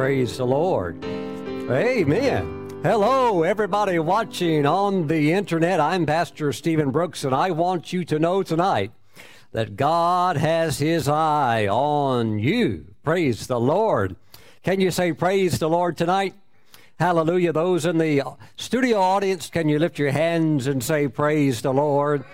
Praise the Lord. Amen. Hello, everybody watching on the internet. I'm Pastor Stephen Brooks, and I want you to know tonight that God has His eye on you. Praise the Lord. Can you say praise the Lord tonight? Hallelujah. Those in the studio audience, can you lift your hands and say praise the Lord?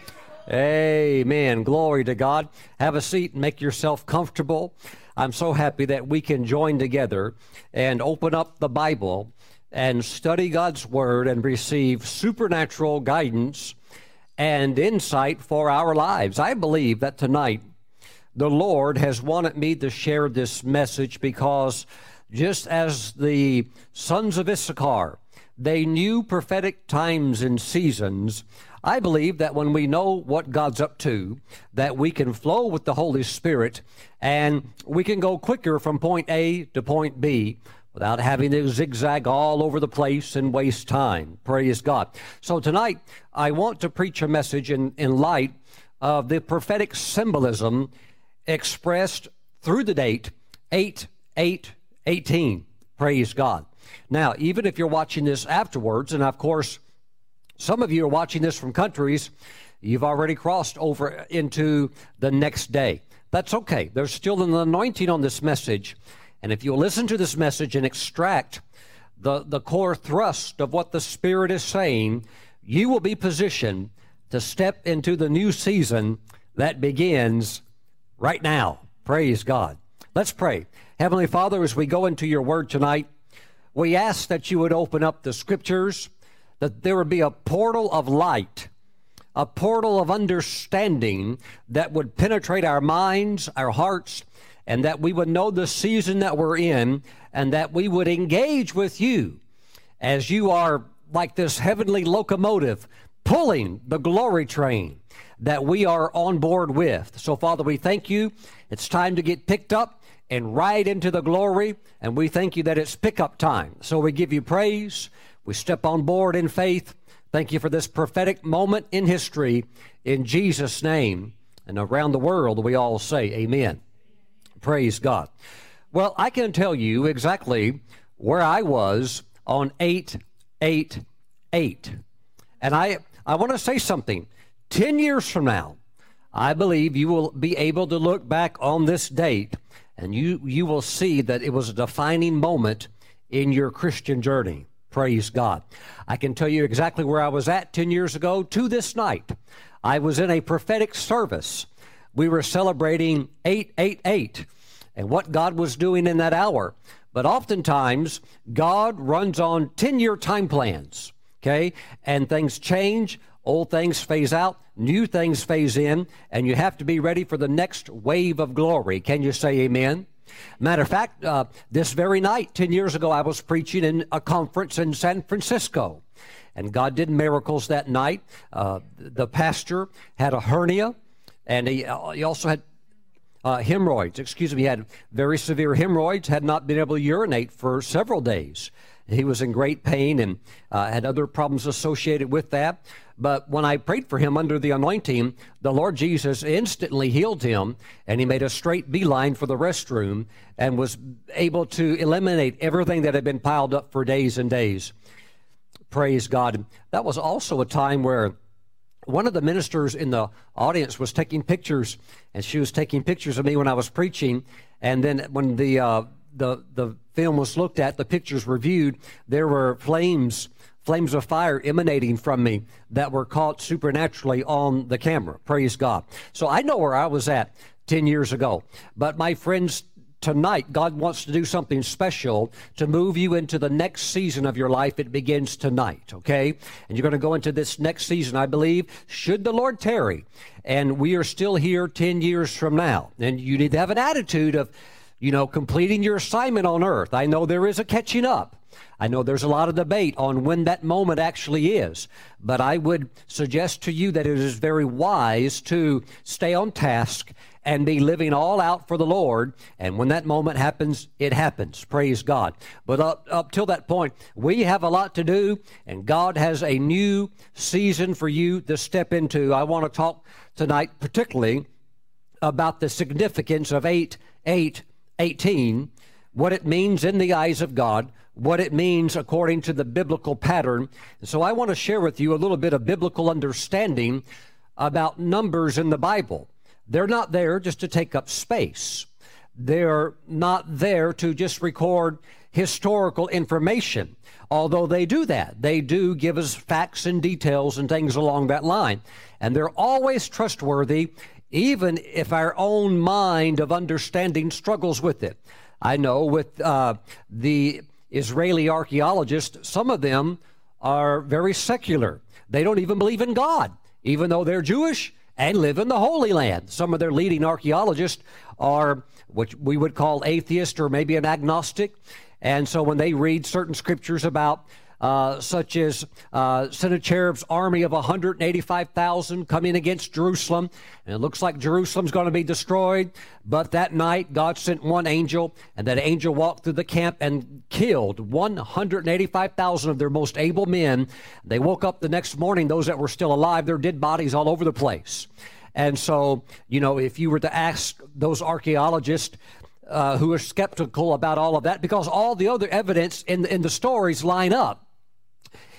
Amen. Glory to God. Have a seat and make yourself comfortable. I'm so happy that we can join together and open up the Bible and study God's Word and receive supernatural guidance and insight for our lives. I believe that tonight the Lord has wanted me to share this message because just as the sons of Issachar, they knew prophetic times and seasons. I believe that when we know what God's up to, that we can flow with the Holy Spirit and we can go quicker from point A to point B without having to zigzag all over the place and waste time. Praise God. So tonight, I want to preach a message in, in light of the prophetic symbolism expressed through the date 8 8 18. Praise God. Now, even if you're watching this afterwards, and of course, some of you are watching this from countries, you've already crossed over into the next day. That's okay. There's still an anointing on this message. And if you'll listen to this message and extract the, the core thrust of what the Spirit is saying, you will be positioned to step into the new season that begins right now. Praise God. Let's pray. Heavenly Father, as we go into your word tonight, we ask that you would open up the scriptures, that there would be a portal of light, a portal of understanding that would penetrate our minds, our hearts, and that we would know the season that we're in, and that we would engage with you as you are like this heavenly locomotive pulling the glory train that we are on board with. So, Father, we thank you. It's time to get picked up and ride into the glory, and we thank you that it's pickup time. So, we give you praise. We step on board in faith. Thank you for this prophetic moment in history. In Jesus' name, and around the world, we all say, Amen. Praise God. Well, I can tell you exactly where I was on 888. And I, I want to say something. 10 years from now, I believe you will be able to look back on this date and you, you will see that it was a defining moment in your Christian journey. Praise God. I can tell you exactly where I was at 10 years ago to this night. I was in a prophetic service. We were celebrating 888 and what God was doing in that hour. But oftentimes, God runs on 10 year time plans, okay? And things change, old things phase out, new things phase in, and you have to be ready for the next wave of glory. Can you say amen? Matter of fact, uh, this very night, 10 years ago, I was preaching in a conference in San Francisco. And God did miracles that night. Uh, the pastor had a hernia, and he, uh, he also had uh, hemorrhoids. Excuse me, he had very severe hemorrhoids, had not been able to urinate for several days. He was in great pain and uh, had other problems associated with that. But when I prayed for him under the anointing, the Lord Jesus instantly healed him, and he made a straight beeline for the restroom and was able to eliminate everything that had been piled up for days and days. Praise God. That was also a time where one of the ministers in the audience was taking pictures, and she was taking pictures of me when I was preaching. And then when the uh, the the film was looked at, the pictures reviewed, there were flames flames of fire emanating from me that were caught supernaturally on the camera. Praise God. So I know where I was at 10 years ago. But my friends, tonight, God wants to do something special to move you into the next season of your life. It begins tonight, okay? And you're going to go into this next season, I believe, should the Lord tarry. And we are still here 10 years from now. And you need to have an attitude of, you know, completing your assignment on earth. I know there is a catching up. I know there's a lot of debate on when that moment actually is, but I would suggest to you that it is very wise to stay on task and be living all out for the Lord. And when that moment happens, it happens. Praise God. But up, up till that point, we have a lot to do, and God has a new season for you to step into. I want to talk tonight, particularly about the significance of 8 8 18 what it means in the eyes of God, what it means according to the biblical pattern. So I want to share with you a little bit of biblical understanding about numbers in the Bible. They're not there just to take up space. They're not there to just record historical information, although they do that. They do give us facts and details and things along that line. And they're always trustworthy, even if our own mind of understanding struggles with it. I know with uh, the Israeli archaeologists, some of them are very secular. They don't even believe in God, even though they're Jewish and live in the Holy Land. Some of their leading archaeologists are what we would call atheist or maybe an agnostic. And so when they read certain scriptures about uh, such as uh, Sennacherib's army of 185,000 coming against Jerusalem. And it looks like Jerusalem's going to be destroyed. But that night, God sent one angel, and that angel walked through the camp and killed 185,000 of their most able men. They woke up the next morning, those that were still alive, their dead bodies all over the place. And so, you know, if you were to ask those archaeologists, uh, who are skeptical about all of that because all the other evidence in, in the stories line up.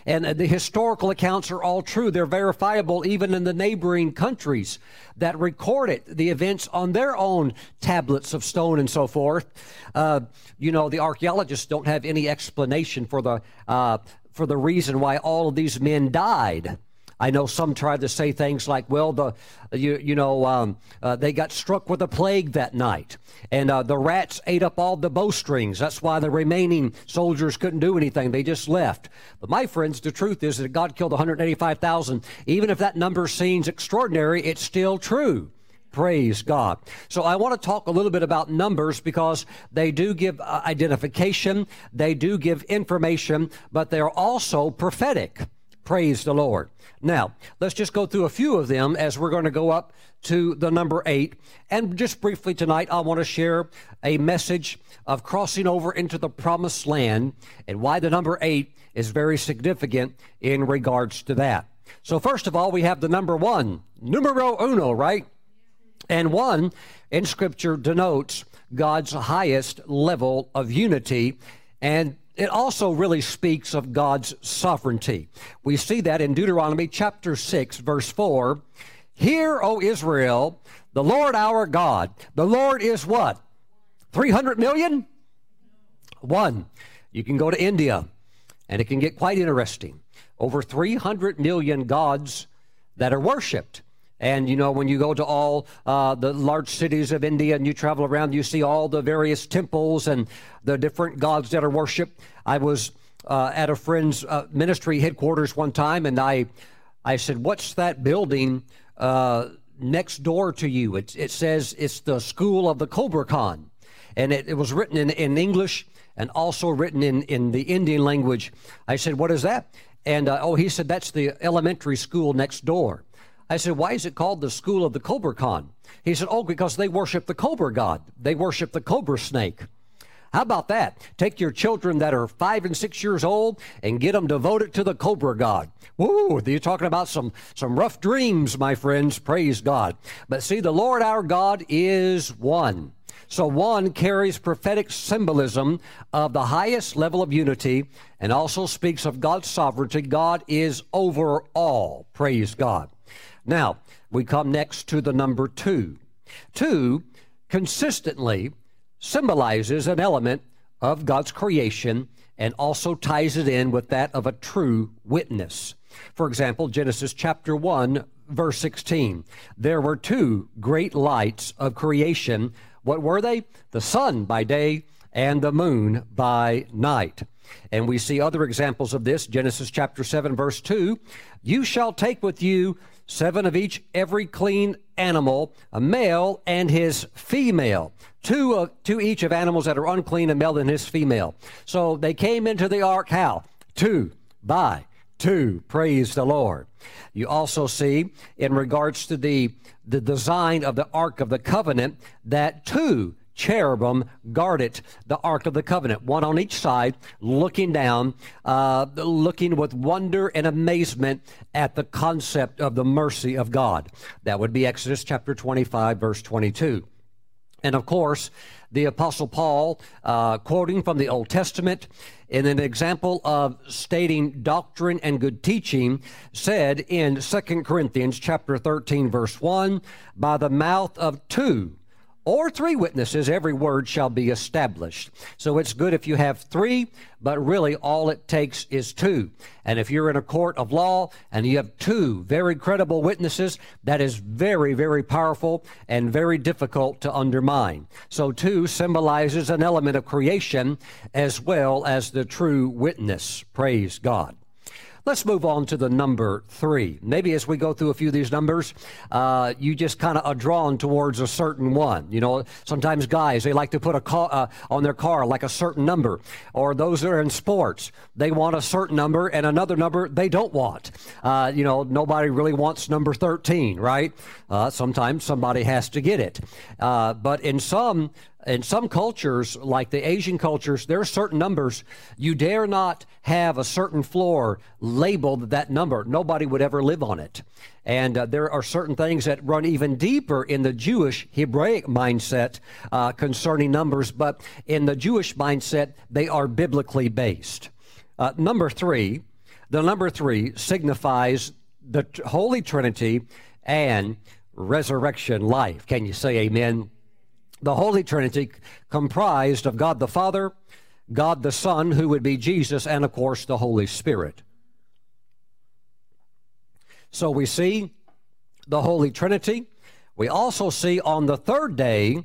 And the historical accounts are all true. They're verifiable even in the neighboring countries that recorded the events on their own tablets of stone and so forth. Uh, you know, the archaeologists don't have any explanation for the, uh, for the reason why all of these men died. I know some tried to say things like, well, the, you, you know, um, uh, they got struck with a plague that night, and uh, the rats ate up all the bowstrings. That's why the remaining soldiers couldn't do anything. They just left. But my friends, the truth is that God killed 185,000. Even if that number seems extraordinary, it's still true. Praise God. So I want to talk a little bit about numbers because they do give uh, identification, they do give information, but they're also prophetic. Praise the Lord. Now, let's just go through a few of them as we're going to go up to the number eight. And just briefly tonight, I want to share a message of crossing over into the promised land and why the number eight is very significant in regards to that. So, first of all, we have the number one, numero uno, right? And one in Scripture denotes God's highest level of unity. And it also really speaks of God's sovereignty. We see that in Deuteronomy chapter 6, verse 4. Hear, O Israel, the Lord our God. The Lord is what? 300 million? One. You can go to India, and it can get quite interesting. Over 300 million gods that are worshiped. And you know, when you go to all uh, the large cities of India and you travel around, you see all the various temples and the different gods that are worshipped. I was uh, at a friend's uh, ministry headquarters one time, and I, I said, "What's that building uh, next door to you?" It, it, says it's the School of the Cobra Khan, and it, it was written in, in English and also written in, in the Indian language. I said, "What is that?" And uh, oh, he said, "That's the elementary school next door." I said, Why is it called the School of the Cobra Khan? He said, Oh, because they worship the cobra god. They worship the cobra snake. How about that? Take your children that are five and six years old and get them devoted to the cobra god. Woo! You're talking about some, some rough dreams, my friends. Praise God. But see, the Lord our God is one. So one carries prophetic symbolism of the highest level of unity and also speaks of God's sovereignty. God is over all. Praise God. Now, we come next to the number two. Two consistently symbolizes an element of God's creation and also ties it in with that of a true witness. For example, Genesis chapter 1, verse 16. There were two great lights of creation. What were they? The sun by day and the moon by night. And we see other examples of this. Genesis chapter 7, verse 2. You shall take with you seven of each every clean animal, a male and his female. Two, of, two each of animals that are unclean, a male and his female. So they came into the ark how? Two by two. Praise the Lord. You also see, in regards to the, the design of the Ark of the Covenant, that two cherubim guarded the Ark of the Covenant, one on each side, looking down, uh, looking with wonder and amazement at the concept of the mercy of God. That would be Exodus chapter 25, verse 22. And of course, the Apostle Paul, uh, quoting from the Old Testament, in an example of stating doctrine and good teaching, said in 2 Corinthians chapter 13, verse 1, by the mouth of two or three witnesses, every word shall be established. So it's good if you have three, but really all it takes is two. And if you're in a court of law and you have two very credible witnesses, that is very, very powerful and very difficult to undermine. So two symbolizes an element of creation as well as the true witness. Praise God. Let's move on to the number three. Maybe as we go through a few of these numbers, uh, you just kind of are drawn towards a certain one. You know, sometimes guys, they like to put a car uh, on their car like a certain number. Or those that are in sports, they want a certain number and another number they don't want. Uh, you know, nobody really wants number 13, right? Uh, sometimes somebody has to get it. Uh, but in some in some cultures, like the Asian cultures, there are certain numbers. You dare not have a certain floor labeled that number. Nobody would ever live on it. And uh, there are certain things that run even deeper in the Jewish Hebraic mindset uh, concerning numbers, but in the Jewish mindset, they are biblically based. Uh, number three, the number three signifies the Holy Trinity and resurrection life. Can you say amen? The Holy Trinity comprised of God the Father, God the Son, who would be Jesus, and of course the Holy Spirit. So we see the Holy Trinity. We also see on the third day,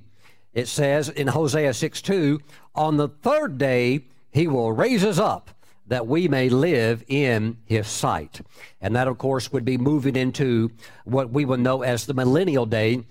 it says in Hosea 6 2, on the third day he will raise us up that we may live in his sight. And that, of course, would be moving into what we would know as the millennial day,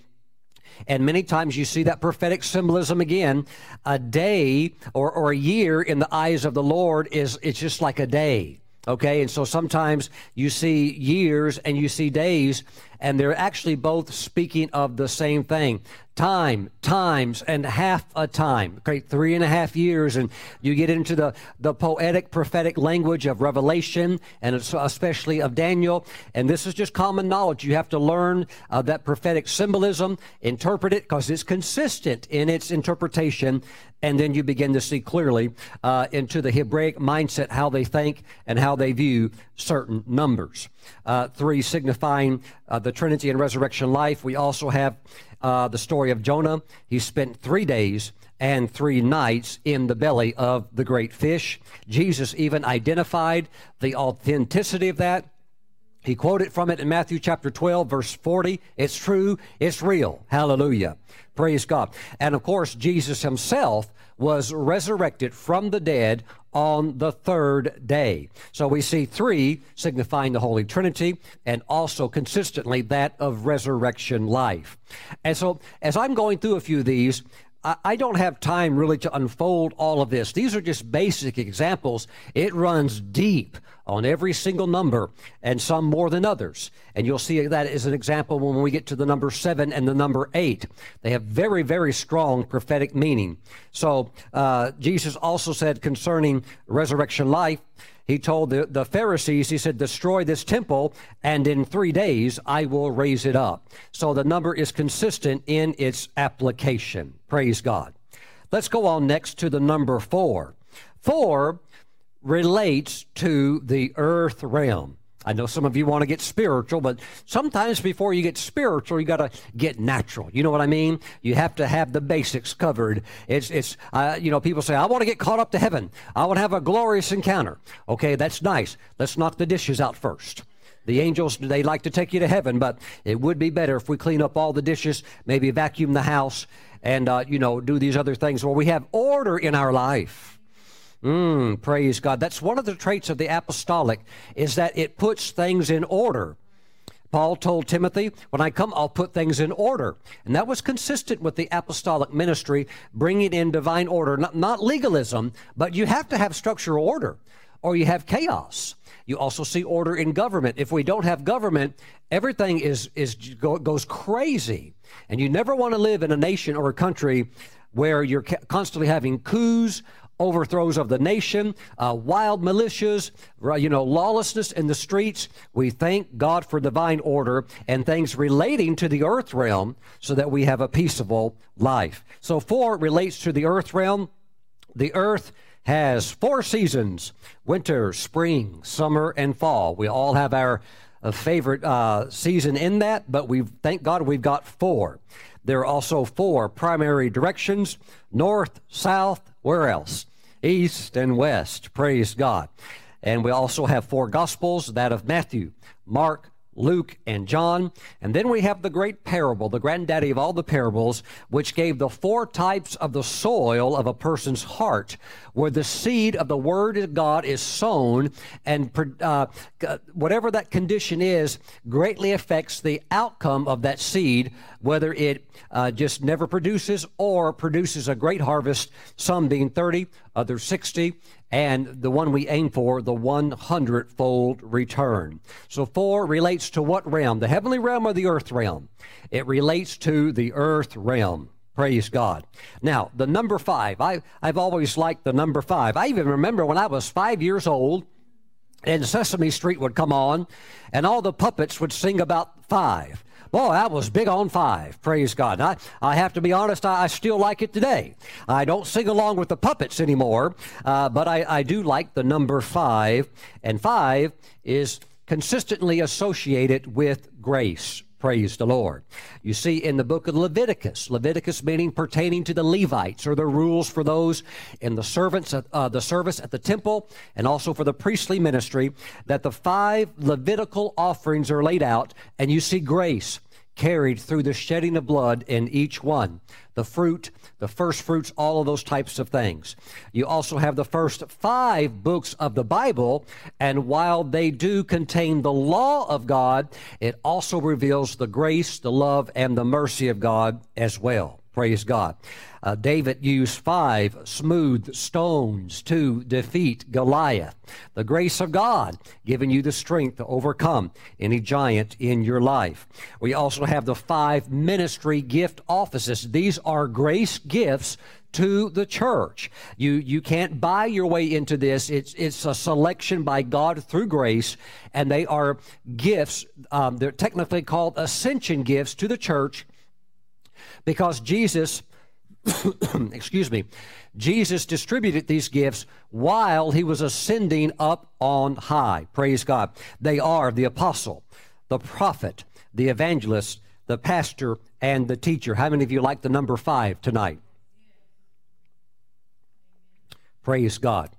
and many times you see that prophetic symbolism again. A day or, or a year in the eyes of the Lord is it's just like a day. Okay, and so sometimes you see years and you see days, and they're actually both speaking of the same thing time, times, and half a time. Okay, three and a half years, and you get into the, the poetic, prophetic language of Revelation, and especially of Daniel. And this is just common knowledge. You have to learn uh, that prophetic symbolism, interpret it, because it's consistent in its interpretation, and then you begin to see clearly uh, into the Hebraic mindset how they think and how they view certain numbers. Uh, three signifying uh, the Trinity and resurrection life. We also have uh, the story of Jonah. He spent three days and three nights in the belly of the great fish. Jesus even identified the authenticity of that. He quoted from it in Matthew chapter 12, verse 40. It's true, it's real. Hallelujah. Praise God. And of course, Jesus himself was resurrected from the dead on the third day. So we see three signifying the Holy Trinity and also consistently that of resurrection life. And so as I'm going through a few of these, I don't have time really to unfold all of this. These are just basic examples. It runs deep on every single number, and some more than others. And you'll see that as an example when we get to the number seven and the number eight. They have very, very strong prophetic meaning. So uh, Jesus also said concerning resurrection life, he told the, the Pharisees, he said, destroy this temple, and in three days I will raise it up. So the number is consistent in its application. Praise God. Let's go on next to the number four. Four relates to the earth realm. I know some of you want to get spiritual, but sometimes before you get spiritual, you got to get natural. You know what I mean? You have to have the basics covered. It's, it's, uh, you know, people say, I want to get caught up to heaven. I want to have a glorious encounter. Okay, that's nice. Let's knock the dishes out first. The angels, they like to take you to heaven, but it would be better if we clean up all the dishes, maybe vacuum the house, and, uh, you know, do these other things where we have order in our life. Mm, praise God. That's one of the traits of the apostolic is that it puts things in order. Paul told Timothy, when I come, I'll put things in order. And that was consistent with the apostolic ministry, bringing in divine order, not, not legalism, but you have to have structural order or you have chaos. You also see order in government. If we don't have government, everything is, is goes crazy. And you never want to live in a nation or a country where you're constantly having coups overthrows of the nation, uh, wild militias, you know, lawlessness in the streets. We thank God for divine order and things relating to the earth realm so that we have a peaceable life. So, four relates to the earth realm. The earth has four seasons winter, spring, summer, and fall. We all have our uh, favorite uh, season in that, but we thank God we've got four. There are also four primary directions north, south, where else? East and west. Praise God. And we also have four gospels that of Matthew, Mark, Luke, and John. And then we have the great parable, the granddaddy of all the parables, which gave the four types of the soil of a person's heart, where the seed of the Word of God is sown, and uh, whatever that condition is, greatly affects the outcome of that seed, whether it uh, just never produces or produces a great harvest, some being 30, others 60, and the one we aim for, the 100 fold return. So, four relates to what realm? The heavenly realm or the earth realm? It relates to the earth realm. Praise God. Now, the number five, I, I've always liked the number five. I even remember when I was five years old, and Sesame Street would come on, and all the puppets would sing about five. Boy, that was big on five. Praise God. I, I have to be honest, I, I, still like it today. I don't sing along with the puppets anymore, uh, but I, I do like the number five. And five is consistently associated with grace. Praise the Lord. You see in the book of Leviticus, Leviticus meaning pertaining to the Levites or the rules for those in the servants, uh, the service at the temple, and also for the priestly ministry, that the five Levitical offerings are laid out, and you see grace carried through the shedding of blood in each one. The fruit, the first fruits, all of those types of things. You also have the first five books of the Bible, and while they do contain the law of God, it also reveals the grace, the love, and the mercy of God as well. Praise God. Uh, David used five smooth stones to defeat Goliath. The grace of God giving you the strength to overcome any giant in your life. We also have the five ministry gift offices. These are grace gifts to the church. You you can't buy your way into this. It's it's a selection by God through grace, and they are gifts. Um, they're technically called ascension gifts to the church because Jesus, excuse me, Jesus distributed these gifts while he was ascending up on high. Praise God. They are the apostle, the prophet, the evangelist, the pastor, and the teacher. How many of you like the number five tonight? Praise God.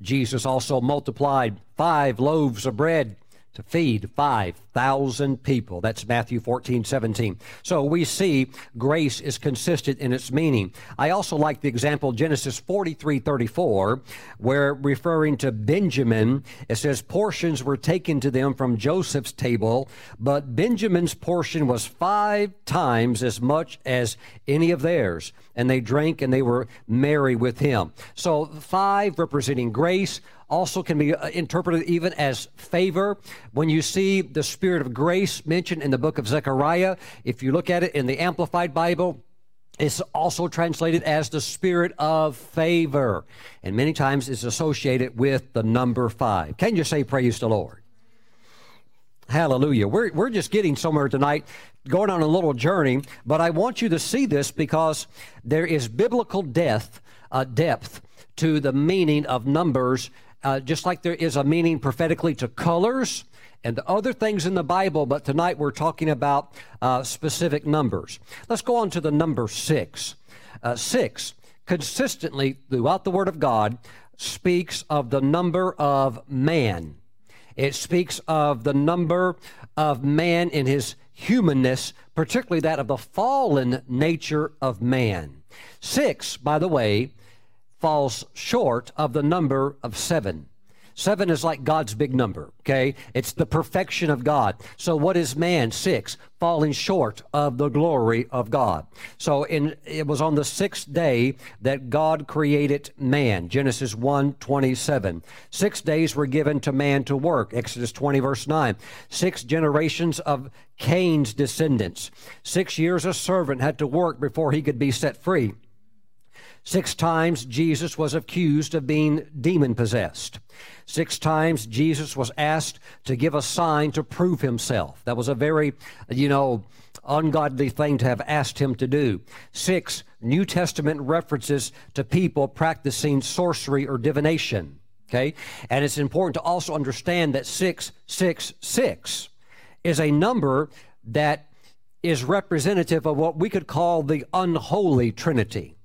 Jesus also multiplied five loaves of bread to feed 5,000 people. That's Matthew 14, 17. So we see grace is consistent in its meaning. I also like the example Genesis 43, 34, where referring to Benjamin, it says portions were taken to them from Joseph's table, but Benjamin's portion was five times as much as any of theirs. And they drank and they were merry with him. So five representing grace, also can be uh, interpreted even as favor. When you see the spirit of grace mentioned in the book of Zechariah, if you look at it in the Amplified Bible, it's also translated as the spirit of favor. And many times it's associated with the number five. Can you say praise the Lord? Hallelujah. We're, we're just getting somewhere tonight, going on a little journey, but I want you to see this because there is biblical depth, uh, depth to the meaning of numbers uh, just like there is a meaning prophetically to colors and the other things in the Bible, but tonight we're talking about uh, specific numbers. Let's go on to the number six. Uh, six, consistently throughout the Word of God, speaks of the number of man. It speaks of the number of man in his humanness, particularly that of the fallen nature of man. Six, by the way, falls short of the number of seven. Seven is like God's big number, okay? It's the perfection of God. So what is man? Six, falling short of the glory of God. So in, it was on the sixth day that God created man, Genesis 1, 27. Six days were given to man to work, Exodus 20, verse 9. Six generations of Cain's descendants. Six years a servant had to work before he could be set free. Six times Jesus was accused of being demon possessed. Six times Jesus was asked to give a sign to prove himself. That was a very, you know, ungodly thing to have asked him to do. Six New Testament references to people practicing sorcery or divination. Okay? And it's important to also understand that 666 is a number that is representative of what we could call the unholy Trinity.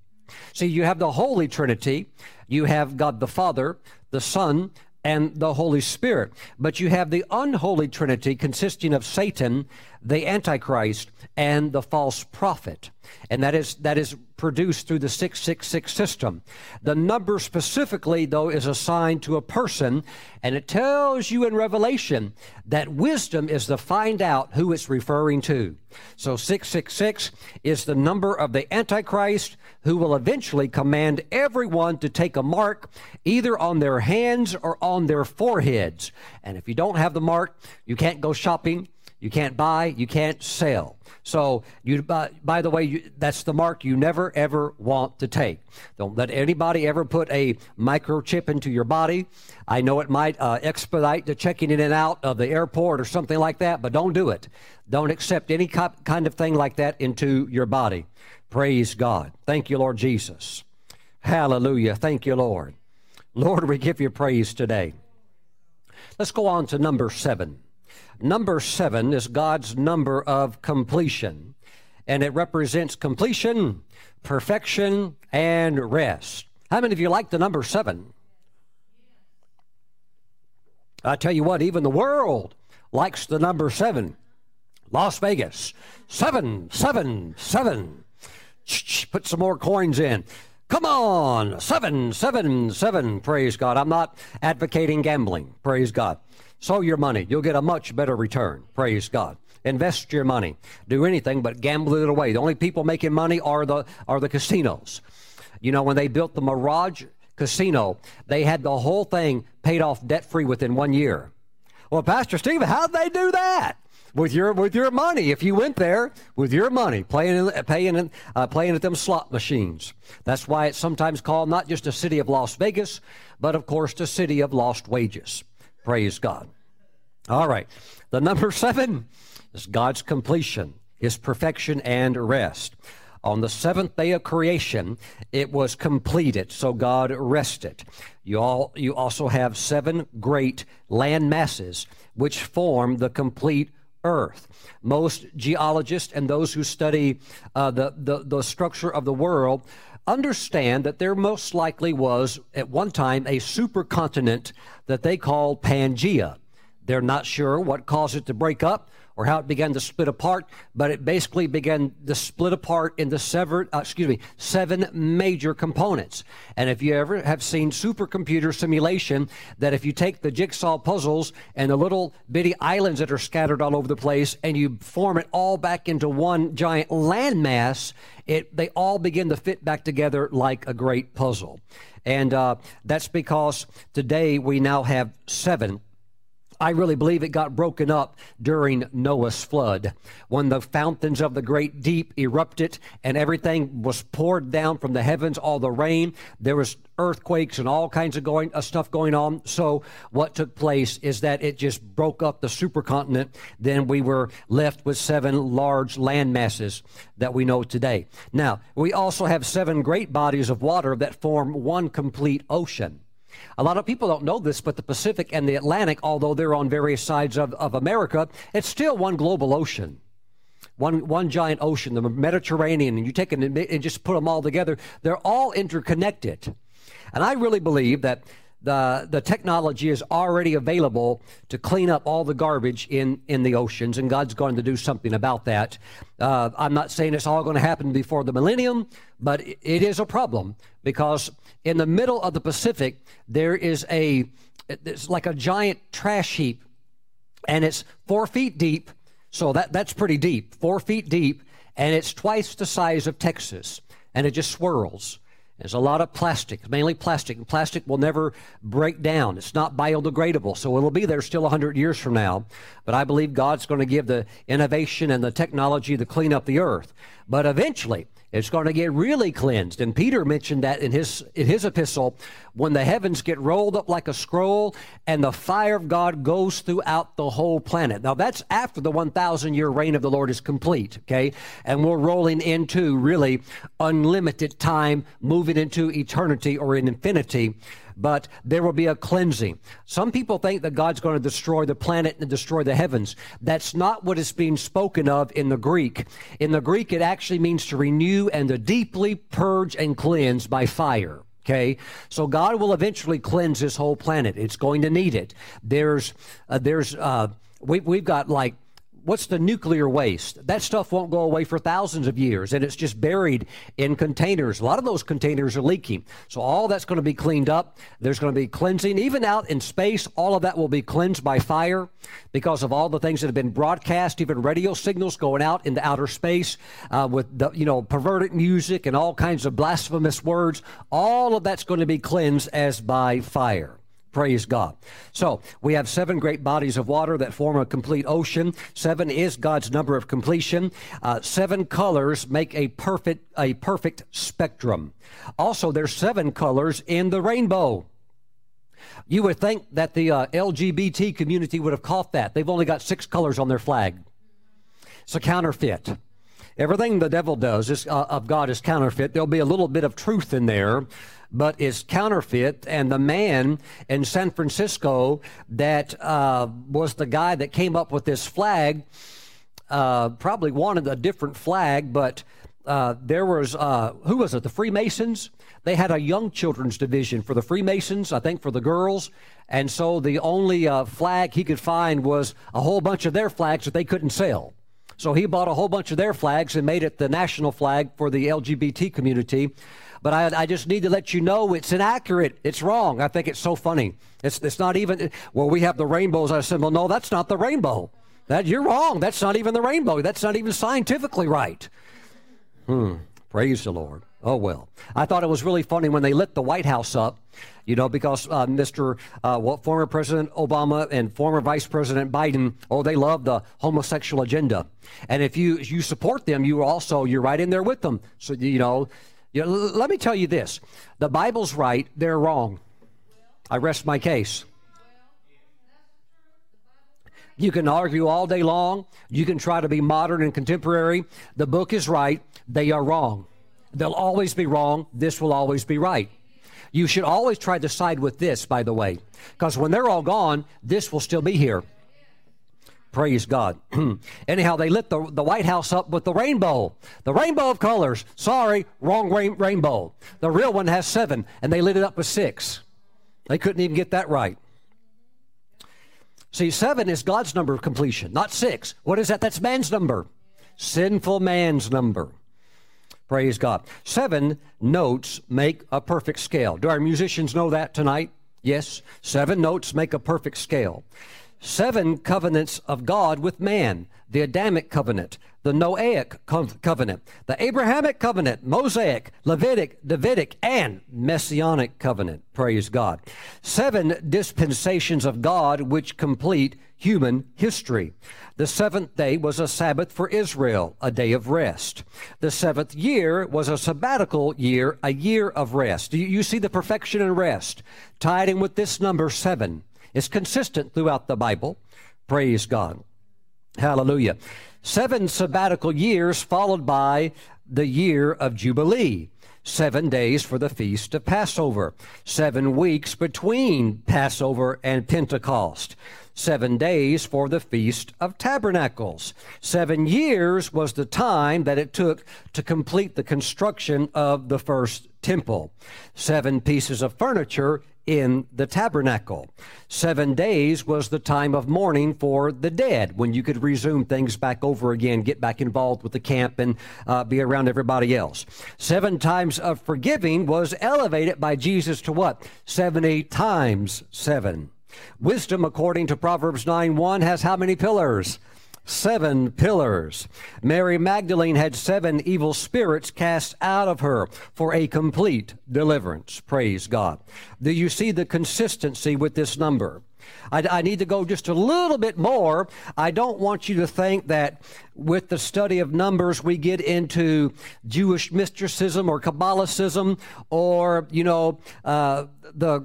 See, you have the Holy Trinity, you have God the Father, the Son, and the Holy Spirit. But you have the unholy Trinity consisting of Satan, the Antichrist, and the false prophet. And that is, that is produced through the 666 system. The number specifically, though, is assigned to a person, and it tells you in Revelation that wisdom is to find out who it's referring to. So 666 is the number of the Antichrist who will eventually command everyone to take a mark either on their hands or on their foreheads. And if you don't have the mark, you can't go shopping, you can't buy, you can't sell. So, you, by, by the way, you, that's the mark you never ever want to take. Don't let anybody ever put a microchip into your body. I know it might uh, expedite the checking in and out of the airport or something like that, but don't do it. Don't accept any kind of thing like that into your body. Praise God. Thank you, Lord Jesus. Hallelujah. Thank you, Lord. Lord, we give you praise today. Let's go on to number seven. Number seven is God's number of completion, and it represents completion, perfection, and rest. How many of you like the number seven? I tell you what, even the world likes the number seven. Las Vegas, seven, seven, seven. Put some more coins in. Come on, seven, seven, seven. Praise God. I'm not advocating gambling. Praise God. Sow your money. You'll get a much better return. Praise God. Invest your money. Do anything but gamble it away. The only people making money are the are the casinos. You know, when they built the Mirage Casino, they had the whole thing paid off debt free within one year. Well, Pastor Steve, how'd they do that? With your with your money. If you went there with your money, playing paying uh, playing at them slot machines. That's why it's sometimes called not just a city of Las Vegas, but of course the city of lost wages. Praise God. All right, the number seven is God's completion, His perfection and rest. On the seventh day of creation, it was completed, so God rested. You, all, you also have seven great land masses which form the complete earth. Most geologists and those who study uh, the, the, the structure of the world understand that there most likely was, at one time, a supercontinent that they called Pangea. They're not sure what caused it to break up or how it began to split apart, but it basically began to split apart into severed, uh, excuse me, seven major components. And if you ever have seen supercomputer simulation, that if you take the jigsaw puzzles and the little bitty islands that are scattered all over the place and you form it all back into one giant landmass, it, they all begin to fit back together like a great puzzle. And uh, that's because today we now have seven I really believe it got broken up during Noah's flood when the fountains of the great deep erupted and everything was poured down from the heavens, all the rain. There was earthquakes and all kinds of going uh, stuff going on. So what took place is that it just broke up the supercontinent. Then we were left with seven large land masses that we know today. Now, we also have seven great bodies of water that form one complete ocean. A lot of people don't know this, but the Pacific and the Atlantic, although they're on various sides of, of America, it's still one global ocean. One, one giant ocean, the Mediterranean, and you take it and just put them all together, they're all interconnected. And I really believe that the, the technology is already available to clean up all the garbage in, in the oceans, and God's going to do something about that. Uh, I'm not saying it's all going to happen before the millennium, but it is a problem because in the middle of the Pacific, there is a, it's like a giant trash heap, and it's four feet deep. So that, that's pretty deep, four feet deep, and it's twice the size of Texas, and it just swirls. There's a lot of plastic, mainly plastic, and plastic will never break down. It's not biodegradable, so it'll be there still 100 years from now. But I believe God's going to give the innovation and the technology to clean up the earth. But eventually, It's going to get really cleansed. And Peter mentioned that in his in his epistle when the heavens get rolled up like a scroll and the fire of God goes throughout the whole planet. Now that's after the 1000 year reign of the Lord is complete, okay? And we're rolling into really unlimited time, moving into eternity or in infinity but there will be a cleansing. Some people think that God's going to destroy the planet and destroy the heavens. That's not what is being spoken of in the Greek. In the Greek, it actually means to renew and to deeply purge and cleanse by fire. Okay, so God will eventually cleanse this whole planet. It's going to need it. There's, uh, there's, uh, we, we've got like what's the nuclear waste? That stuff won't go away for thousands of years, and it's just buried in containers. A lot of those containers are leaking. So all that's going to be cleaned up. There's going to be cleansing. Even out in space, all of that will be cleansed by fire because of all the things that have been broadcast, even radio signals going out into outer space uh, with the, you know perverted music and all kinds of blasphemous words. All of that's going to be cleansed as by fire. Praise God. So we have seven great bodies of water that form a complete ocean. Seven is God's number of completion. Uh, seven colors make a perfect a perfect spectrum. Also, there's seven colors in the rainbow. You would think that the uh, LGBT community would have caught that. They've only got six colors on their flag. It's a counterfeit. Everything the devil does is, uh, of God is counterfeit. There'll be a little bit of truth in there, but is counterfeit. And the man in San Francisco that uh, was the guy that came up with this flag uh, probably wanted a different flag, but uh, there was, uh, who was it, the Freemasons? They had a young children's division for the Freemasons, I think for the girls. And so the only uh, flag he could find was a whole bunch of their flags that they couldn't sell. So he bought a whole bunch of their flags and made it the national flag for the LGBT community. But I, I, just need to let you know it's inaccurate. It's wrong. I think it's so funny. It's, it's not even, well, we have the rainbows. I said, well, no, that's not the rainbow. That You're wrong. That's not even the rainbow. That's not even scientifically right. Hmm. Praise the Lord. Oh, well. I thought it was really funny when they lit the White House up, you know, because uh, Mr. Uh, well, former President Obama and former Vice President Biden, oh, they love the homosexual agenda. And if you, you support them, you also, you're right in there with them. So, you know, you know, let me tell you this the Bible's right, they're wrong. I rest my case. You can argue all day long. You can try to be modern and contemporary. The book is right. They are wrong. They'll always be wrong. This will always be right. You should always try to side with this, by the way, because when they're all gone, this will still be here. Praise God. Anyhow, they lit the, the White House up with the rainbow. The rainbow of colors. Sorry, wrong rain, rainbow. The real one has seven, and they lit it up with six. They couldn't even get that right. See, seven is God's number of completion, not six. What is that? That's man's number. Sinful man's number. Praise God. Seven notes make a perfect scale. Do our musicians know that tonight? Yes. Seven notes make a perfect scale seven covenants of God with man the Adamic covenant, the Noahic covenant, the Abrahamic covenant, Mosaic, Levitic, Davidic, and Messianic covenant. Praise God. Seven dispensations of God which complete human history. The seventh day was a Sabbath for Israel, a day of rest. The seventh year was a sabbatical year, a year of rest. You, you see the perfection and rest tied in with this number seven. It's consistent throughout the Bible. Praise God. Hallelujah. Seven sabbatical years followed by the year of Jubilee. Seven days for the feast of Passover. Seven weeks between Passover and Pentecost. Seven days for the Feast of Tabernacles. Seven years was the time that it took to complete the construction of the first temple. Seven pieces of furniture in the tabernacle. Seven days was the time of mourning for the dead, when you could resume things back over again, get back involved with the camp, and uh, be around everybody else. Seven times of forgiving was elevated by Jesus to what? 70 times seven. Wisdom, according to Proverbs 9 1, has how many pillars? Seven pillars. Mary Magdalene had seven evil spirits cast out of her for a complete deliverance. Praise God. Do you see the consistency with this number? I, I, need to go just a little bit more. I don't want you to think that with the study of numbers we get into Jewish mysticism or Kabbalicism or, you know, uh, the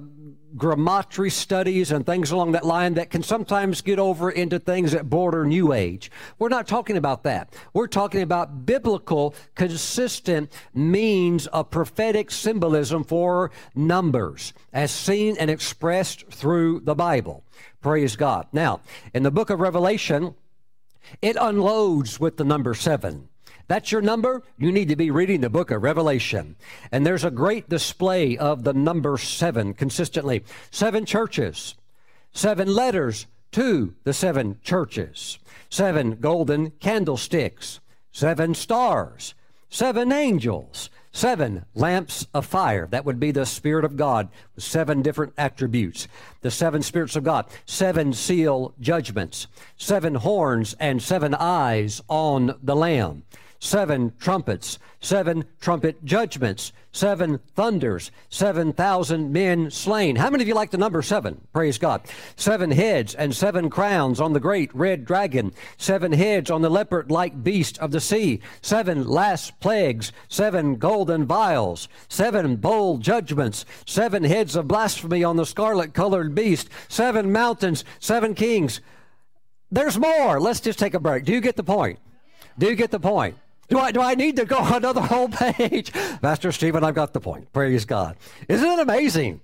gematria studies and things along that line that can sometimes get over into things that border New Age. We're not talking about that. We're talking about biblical, consistent means of prophetic symbolism for numbers as seen and expressed through the Bible. Praise God. Now, in the book of Revelation, it unloads with the number seven. That's your number? You need to be reading the book of Revelation. And there's a great display of the number seven consistently. Seven churches, seven letters to the seven churches, seven golden candlesticks, seven stars, seven angels, seven lamps of fire. That would be the Spirit of God with seven different attributes. The seven spirits of God, seven seal judgments, seven horns and seven eyes on the Lamb seven trumpets, seven trumpet judgments, seven thunders, 7,000 men slain. How many of you like the number seven? Praise God. Seven heads and seven crowns on the great red dragon, seven heads on the leopard like beast of the sea, seven last plagues, seven golden vials, seven bold judgments, seven heads of blasphemy on the scarlet colored beast, seven mountains, seven kings. There's more. Let's just take a break. Do you get the point? Do you get the point? Do I, do I need to go another whole page? Pastor Stephen, I've got the point. Praise God. Isn't it amazing?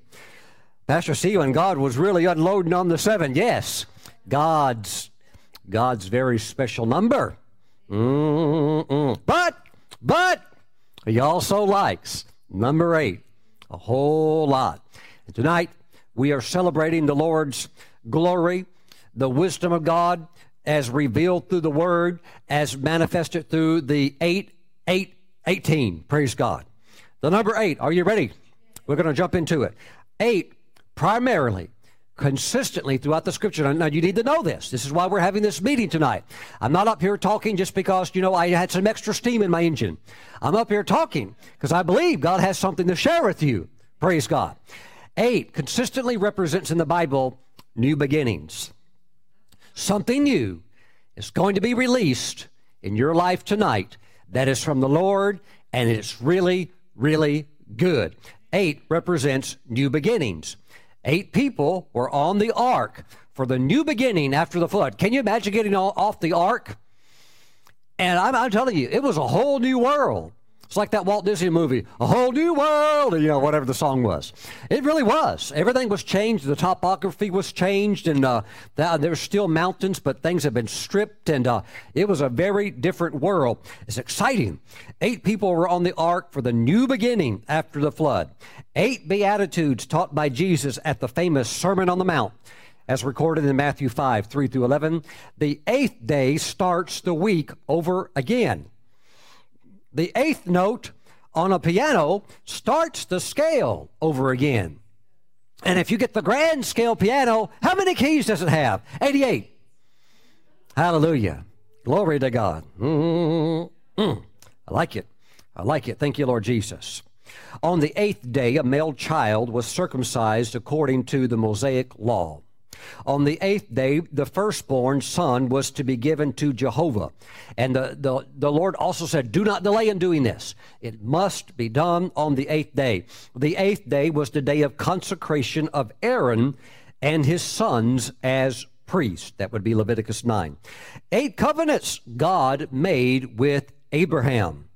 Pastor Stephen, God was really unloading on the seven. Yes, God's God's very special number. Mm-mm. But, but, he also likes number eight a whole lot. And tonight, we are celebrating the Lord's glory, the wisdom of God, as revealed through the word, as manifested through the 8, 8, 18. Praise God. The number 8, are you ready? We're going to jump into it. 8, primarily, consistently throughout the scripture. Now, you need to know this. This is why we're having this meeting tonight. I'm not up here talking just because, you know, I had some extra steam in my engine. I'm up here talking because I believe God has something to share with you. Praise God. 8 consistently represents in the Bible new beginnings. Something new is going to be released in your life tonight that is from the Lord and it's really, really good. Eight represents new beginnings. Eight people were on the ark for the new beginning after the flood. Can you imagine getting off the ark? And I'm, I'm telling you, it was a whole new world. It's like that Walt Disney movie, A Whole New World, you know, whatever the song was. It really was. Everything was changed. The topography was changed, and uh, there's still mountains, but things have been stripped, and uh, it was a very different world. It's exciting. Eight people were on the ark for the new beginning after the flood. Eight Beatitudes taught by Jesus at the famous Sermon on the Mount as recorded in Matthew 5, 3 through 11. The eighth day starts the week over again. The eighth note on a piano starts the scale over again. And if you get the grand scale piano, how many keys does it have? 88. Hallelujah. Glory to God. Mm-hmm. I like it. I like it. Thank you, Lord Jesus. On the eighth day, a male child was circumcised according to the Mosaic law. On the eighth day, the firstborn son was to be given to Jehovah. And the, the, the Lord also said, Do not delay in doing this. It must be done on the eighth day. The eighth day was the day of consecration of Aaron and his sons as priests. That would be Leviticus 9. Eight covenants God made with Abraham.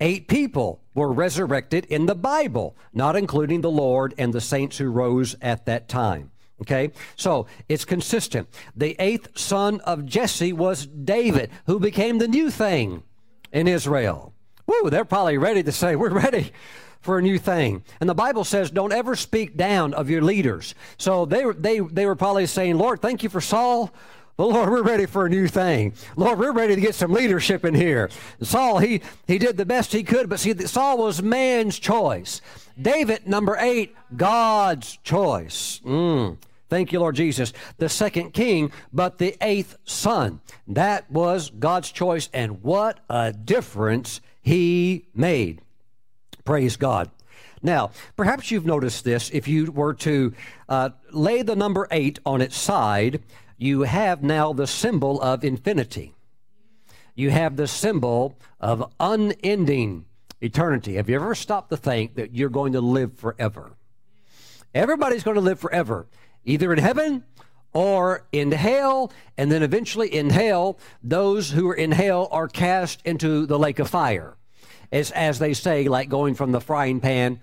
Eight people were resurrected in the Bible, not including the Lord and the saints who rose at that time. Okay, so it's consistent. The eighth son of Jesse was David, who became the new thing in Israel. Woo, they're probably ready to say, We're ready for a new thing. And the Bible says, Don't ever speak down of your leaders. So they, they, they were probably saying, Lord, thank you for Saul. But Lord, we're ready for a new thing. Lord, we're ready to get some leadership in here. Saul, he, he did the best he could, but see, Saul was man's choice. David, number eight, God's choice. Mm. Thank you, Lord Jesus. The second king, but the eighth son. That was God's choice, and what a difference he made. Praise God. Now, perhaps you've noticed this. If you were to uh, lay the number eight on its side, you have now the symbol of infinity. You have the symbol of unending eternity. Have you ever stopped to think that you're going to live forever? Everybody's going to live forever, either in heaven or in hell, and then eventually in hell, those who are in hell are cast into the lake of fire. As, as they say, like going from the frying pan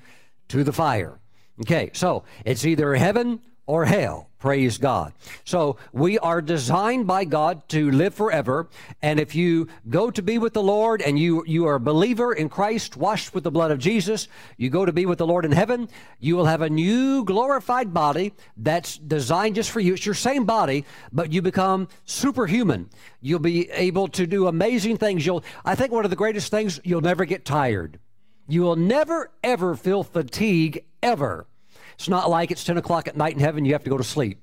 to the fire. Okay, so it's either heaven or hell. Praise God. So we are designed by God to live forever. And if you go to be with the Lord and you, you are a believer in Christ, washed with the blood of Jesus, you go to be with the Lord in heaven, you will have a new glorified body that's designed just for you. It's your same body, but you become superhuman. You'll be able to do amazing things. You'll, I think one of the greatest things, you'll never get tired. You will never, ever feel fatigue, ever. It's not like it's 10 o'clock at night in heaven, you have to go to sleep.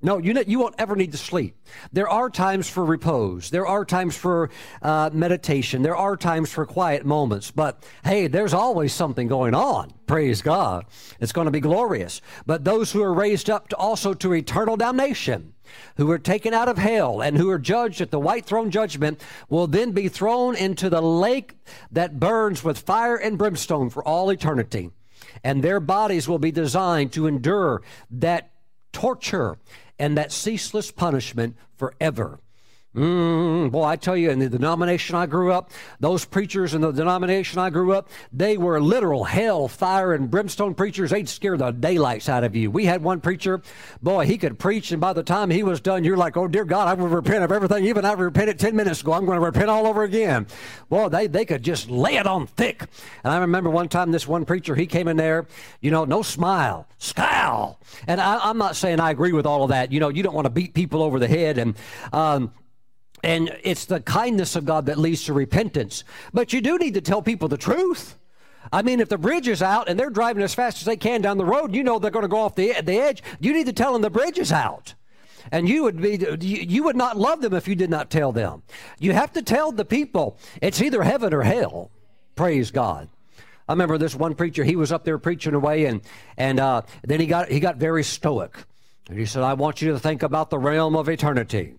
No, you, know, you won't ever need to sleep. There are times for repose. There are times for uh, meditation. There are times for quiet moments. But hey, there's always something going on. Praise God. It's going to be glorious. But those who are raised up to also to eternal damnation, who are taken out of hell and who are judged at the white throne judgment, will then be thrown into the lake that burns with fire and brimstone for all eternity and their bodies will be designed to endure that torture and that ceaseless punishment forever. Mm, boy, I tell you, in the denomination I grew up, those preachers in the denomination I grew up, they were literal hell, fire, and brimstone preachers. They'd scare the daylights out of you. We had one preacher, boy, he could preach, and by the time he was done, you're like, oh, dear God, I will repent of everything. Even I repented 10 minutes ago. I'm going to repent all over again. Boy, they, they could just lay it on thick. And I remember one time this one preacher, he came in there, you know, no smile, scowl. And I, I'm not saying I agree with all of that. You know, you don't want to beat people over the head. And, um, and it's the kindness of God that leads to repentance. But you do need to tell people the truth. I mean, if the bridge is out and they're driving as fast as they can down the road, you know they're going to go off the, the edge. You need to tell them the bridge is out. And you would be you would not love them if you did not tell them. You have to tell the people it's either heaven or hell. Praise God. I remember this one preacher. He was up there preaching away, and and uh, then he got he got very stoic. And he said, "I want you to think about the realm of eternity."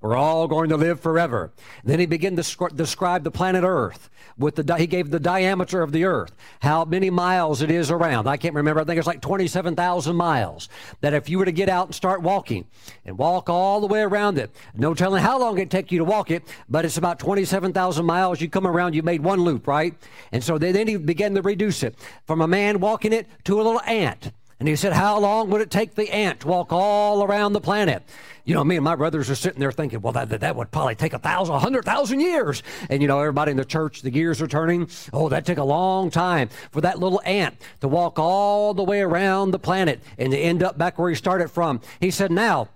We're all going to live forever. Then he began to describe the planet Earth. With the he gave the diameter of the Earth, how many miles it is around. I can't remember. I think it's like 27,000 miles. That if you were to get out and start walking and walk all the way around it, no telling how long it'd take you to walk it, but it's about 27,000 miles. You come around, you made one loop, right? And so then he began to reduce it from a man walking it to a little ant. And he said, How long would it take the ant to walk all around the planet? You know, me and my brothers are sitting there thinking, well, that, that would probably take a thousand, a hundred thousand years. And, you know, everybody in the church, the gears are turning. Oh, that took a long time for that little ant to walk all the way around the planet and to end up back where he started from. He said, now,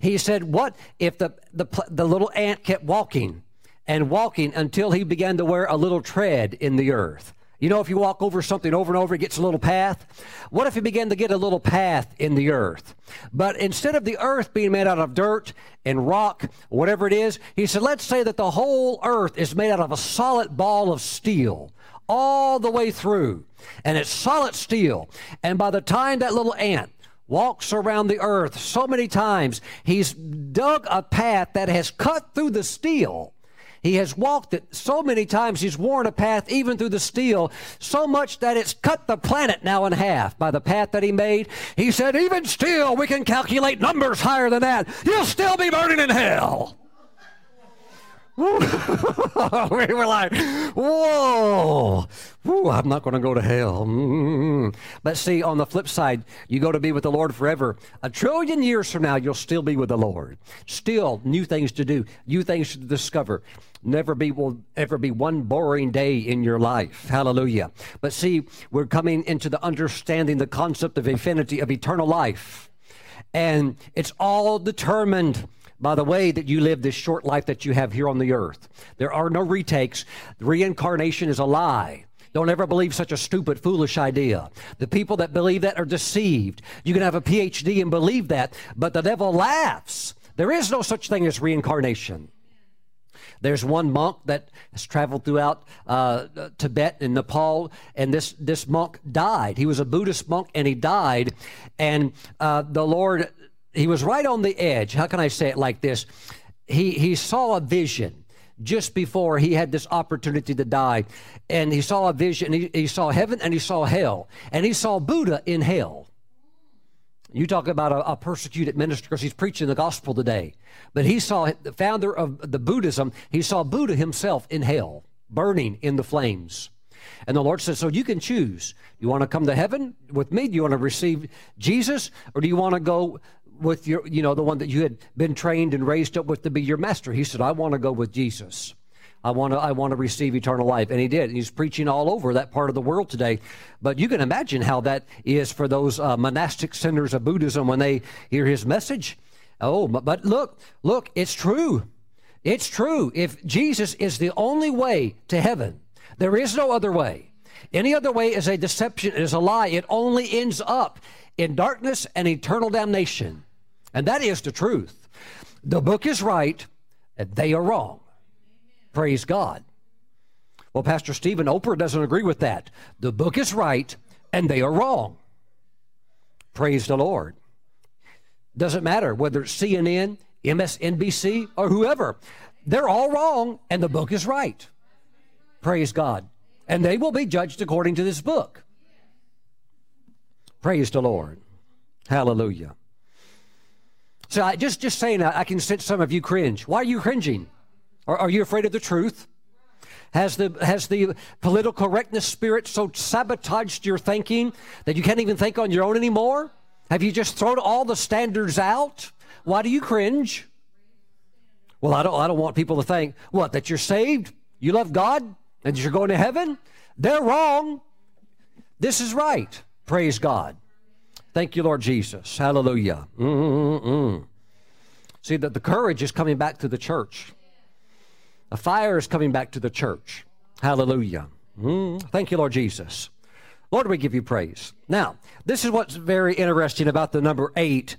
he said, what if the, the, the little ant kept walking and walking until he began to wear a little tread in the earth? You know, if you walk over something over and over, it gets a little path. What if you begin to get a little path in the earth? But instead of the earth being made out of dirt and rock, whatever it is, he said, let's say that the whole earth is made out of a solid ball of steel all the way through. And it's solid steel. And by the time that little ant walks around the earth so many times, he's dug a path that has cut through the steel he has walked it so many times, he's worn a path even through the steel, so much that it's cut the planet now in half by the path that he made. He said, even still, we can calculate numbers higher than that. You'll still be burning in hell. we were like, whoa, I'm not going to go to hell. Mm-hmm. But see, on the flip side, you go to be with the Lord forever. A trillion years from now, you'll still be with the Lord. Still, new things to do, new things to discover. Never be will ever be one boring day in your life. Hallelujah. But see, we're coming into the understanding the concept of infinity, of eternal life. And it's all determined by the way that you live this short life that you have here on the earth. There are no retakes. Reincarnation is a lie. Don't ever believe such a stupid, foolish idea. The people that believe that are deceived. You can have a PhD and believe that, but the devil laughs. There is no such thing as reincarnation. There's one monk that has traveled throughout uh, Tibet and Nepal, and this, this monk died. He was a Buddhist monk, and he died. And uh, the Lord, he was right on the edge. How can I say it like this? He, he saw a vision just before he had this opportunity to die. And he saw a vision. He, he saw heaven and he saw hell. And he saw Buddha in hell. You talk about a, a persecuted minister because he's preaching the gospel today. But he saw the founder of the Buddhism, he saw Buddha himself in hell, burning in the flames. And the Lord said, So you can choose. You want to come to heaven with me? Do you want to receive Jesus? Or do you want to go with your, you know, the one that you had been trained and raised up with to be your master. He said, I want to go with Jesus. I want to, I want to receive eternal life. And he did. And he's preaching all over that part of the world today. But you can imagine how that is for those uh, monastic centers of Buddhism when they hear his message. Oh, but, but look, look, it's true. It's true. If Jesus is the only way to heaven, there is no other way. Any other way is a deception, is a lie. It only ends up in darkness and eternal damnation. And that is the truth. The book is right and they are wrong. Praise God. Well, Pastor Stephen Oprah doesn't agree with that. The book is right and they are wrong. Praise the Lord. Doesn't matter whether it's CNN, MSNBC, or whoever. They're all wrong and the book is right. Praise God. And they will be judged according to this book. Praise the Lord. Hallelujah. So I, just just saying, I, I can sense some of you cringe. Why are you cringing? Are, are you afraid of the truth? Has the has the political correctness spirit so sabotaged your thinking that you can't even think on your own anymore? Have you just thrown all the standards out? Why do you cringe? Well, I don't I don't want people to think what that you're saved, you love God, and you're going to heaven. They're wrong. This is right. Praise God. Thank you, Lord Jesus. Hallelujah. Mm-mm-mm. See, that the courage is coming back to the church. The fire is coming back to the church. Hallelujah. Mm. Thank you, Lord Jesus. Lord, we give you praise. Now, this is what's very interesting about the number eight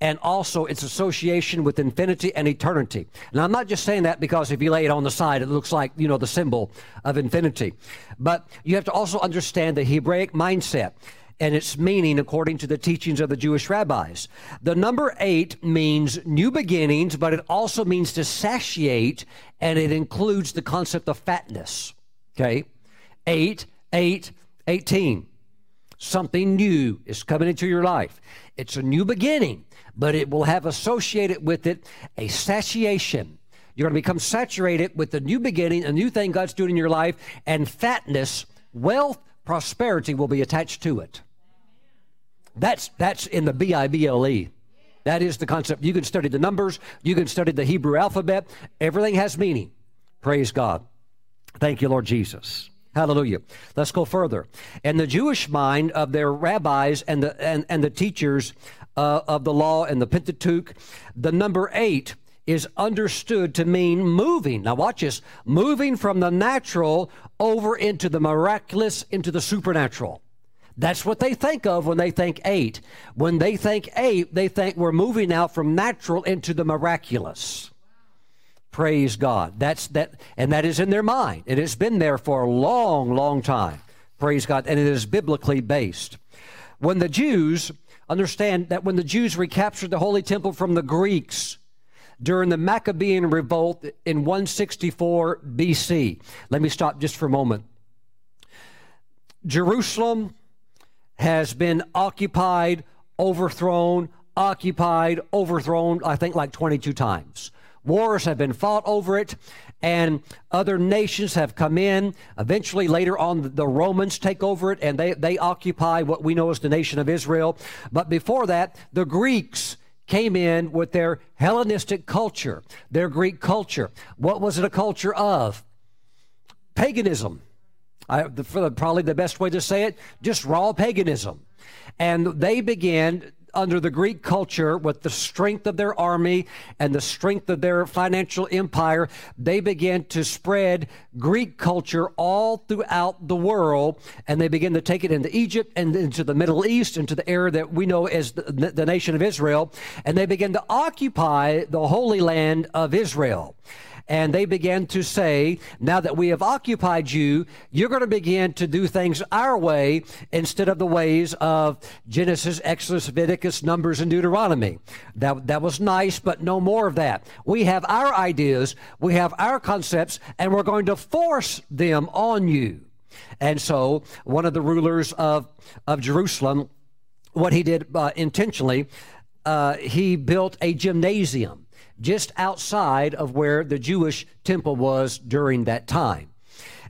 and also its association with infinity and eternity. Now, I'm not just saying that because if you lay it on the side, it looks like, you know, the symbol of infinity. But you have to also understand the Hebraic mindset and its meaning according to the teachings of the Jewish rabbis. The number eight means new beginnings, but it also means to satiate, and it includes the concept of fatness. Okay? Eight, eight, 18. Something new is coming into your life. It's a new beginning, but it will have associated with it a satiation. You're going to become saturated with the new beginning, a new thing God's doing in your life, and fatness, wealth, prosperity will be attached to it. That's, that's in the B I B L E. That is the concept. You can study the numbers, you can study the Hebrew alphabet. Everything has meaning. Praise God. Thank you, Lord Jesus. Hallelujah. Let's go further. And the Jewish mind of their rabbis and the, and, and the teachers uh, of the law and the Pentateuch, the number eight is understood to mean moving. Now, watch this moving from the natural over into the miraculous, into the supernatural. That's what they think of when they think eight. When they think eight, they think we're moving now from natural into the miraculous. Praise God. That's that, and that is in their mind. It has been there for a long, long time. Praise God. And it is biblically based. When the Jews understand that when the Jews recaptured the Holy Temple from the Greeks during the Maccabean revolt in 164 BC, let me stop just for a moment. Jerusalem has been occupied, overthrown, occupied, overthrown, I think like 22 times. Wars have been fought over it, and other nations have come in. Eventually, later on, the Romans take over it, and they, they occupy what we know as the nation of Israel. But before that, the Greeks came in with their Hellenistic culture, their Greek culture. What was it a culture of? Paganism. I, the, probably the best way to say it, just raw paganism. And they began under the Greek culture with the strength of their army and the strength of their financial empire, they began to spread Greek culture all throughout the world. And they began to take it into Egypt and into the Middle East, into the area that we know as the, the nation of Israel. And they began to occupy the Holy Land of Israel and they began to say, Now that we have occupied you, you're going to begin to do things our way instead of the ways of Genesis, Exodus, Leviticus, Numbers, and Deuteronomy. That, that was nice, but no more of that. We have our ideas, we have our concepts, and we're going to force them on you. And so, one of the rulers of, of Jerusalem, what he did uh, intentionally, uh, he built a gymnasium just outside of where the Jewish temple was during that time.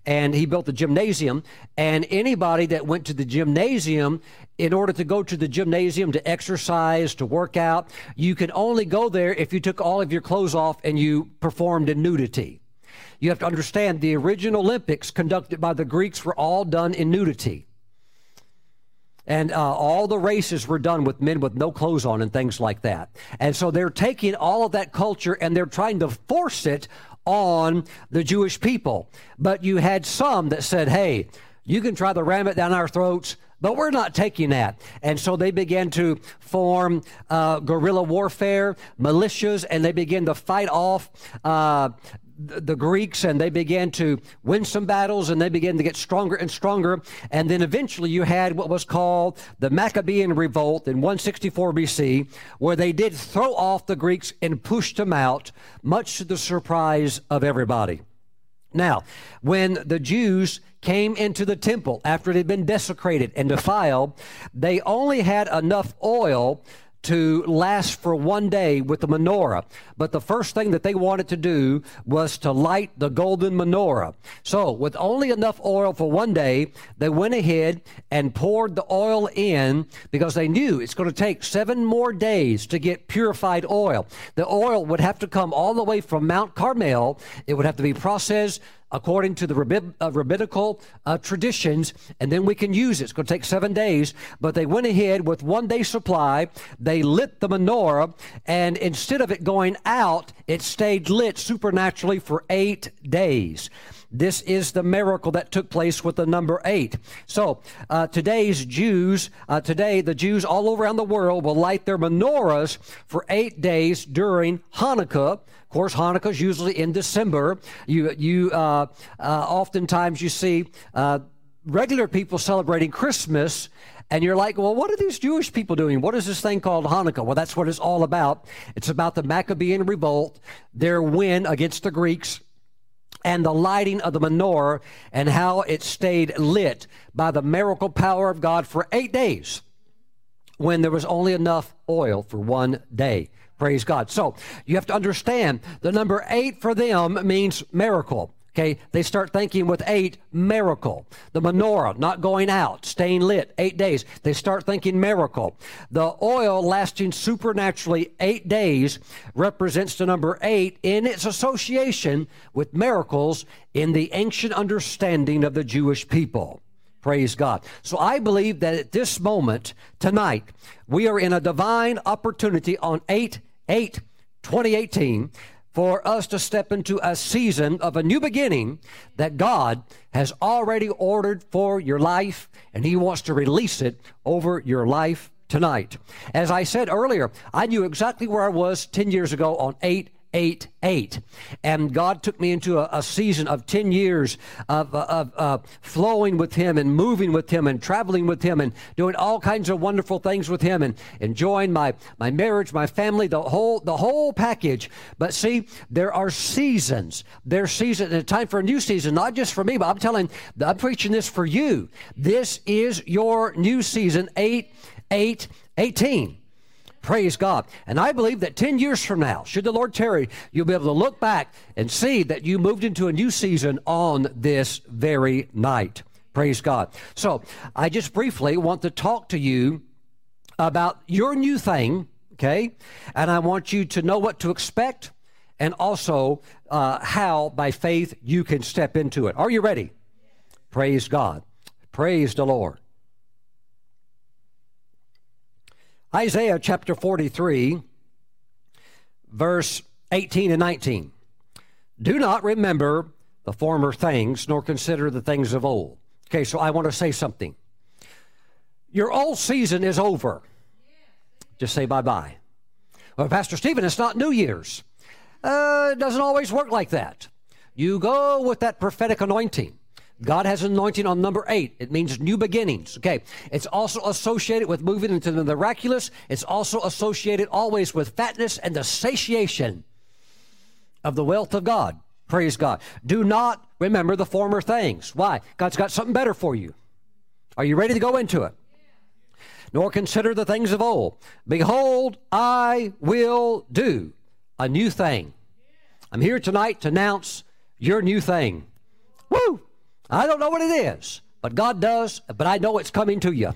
And he built the gymnasium, and anybody that went to the gymnasium, in order to go to the gymnasium to exercise, to work out, you could only go there if you took all of your clothes off and you performed in nudity. You have to understand the original Olympics conducted by the Greeks were all done in nudity. And uh, all the races were done with men with no clothes on and things like that. And so they're taking all of that culture and they're trying to force it on the Jewish people. But you had some that said, hey, you can try to ram it down our throats, but we're not taking that. And so they began to form uh, guerrilla warfare, militias, and they began to fight off uh, the Greeks and they began to win some battles and they began to get stronger and stronger. And then eventually you had what was called the Maccabean Revolt in 164 BC, where they did throw off the Greeks and pushed them out, much to the surprise of everybody. Now, when the Jews came into the temple after it had been desecrated and defiled, they only had enough oil to last for one day with the menorah. But the first thing that they wanted to do was to light the golden menorah. So, with only enough oil for one day, they went ahead and poured the oil in because they knew it's going to take seven more days to get purified oil. The oil would have to come all the way from Mount Carmel, it would have to be processed according to the uh, rabbinical uh, traditions, and then we can use it. It's going to take seven days, but they went ahead with one day supply. They lit the menorah, and instead of it going out, it stayed lit supernaturally for eight days. This is the miracle that took place with the number eight. So uh, today's Jews, uh, today the Jews all around the world will light their menorahs for eight days during Hanukkah. Of course, Hanukkah is usually in December. You, you, uh, uh oftentimes you see uh, regular people celebrating Christmas and you're like, well, what are these Jewish people doing? What is this thing called Hanukkah? Well, that's what it's all about. It's about the Maccabean revolt, their win against the Greeks and the lighting of the menorah and how it stayed lit by the miracle power of God for eight days when there was only enough oil for one day. Praise God. So you have to understand the number eight for them means miracle. Okay, they start thinking with eight, miracle. The menorah not going out, staying lit, eight days. They start thinking miracle. The oil lasting supernaturally eight days represents the number eight in its association with miracles in the ancient understanding of the Jewish people. Praise God. So I believe that at this moment, tonight, we are in a divine opportunity on 8 8 2018 for us to step into a season of a new beginning that God has already ordered for your life, and He wants to release it over your life tonight. As I said earlier, I knew exactly where I was 10 years ago on 8 8 8. And God took me into a, a season of 10 years of, of uh, flowing with Him and moving with Him and traveling with Him and doing all kinds of wonderful things with Him and enjoying my, my marriage, my family, the whole, the whole package. But see, there are seasons. There's season, a time for a new season, not just for me, but I'm telling, I'm preaching this for you. This is your new season, 8 8 18. Praise God. And I believe that 10 years from now, should the Lord tarry, you'll be able to look back and see that you moved into a new season on this very night. Praise God. So I just briefly want to talk to you about your new thing, okay? And I want you to know what to expect and also uh, how, by faith, you can step into it. Are you ready? Praise God. Praise the Lord. Isaiah chapter 43, verse 18 and 19. Do not remember the former things, nor consider the things of old. Okay, so I want to say something. Your old season is over. Just say bye bye. Well, Pastor Stephen, it's not New Year's. Uh, it doesn't always work like that. You go with that prophetic anointing. God has anointing on number eight. It means new beginnings. Okay. It's also associated with moving into the miraculous. It's also associated always with fatness and the satiation of the wealth of God. Praise God. Do not remember the former things. Why? God's got something better for you. Are you ready to go into it? Nor consider the things of old. Behold, I will do a new thing. I'm here tonight to announce your new thing. Woo! I don't know what it is, but God does, but I know it's coming to you.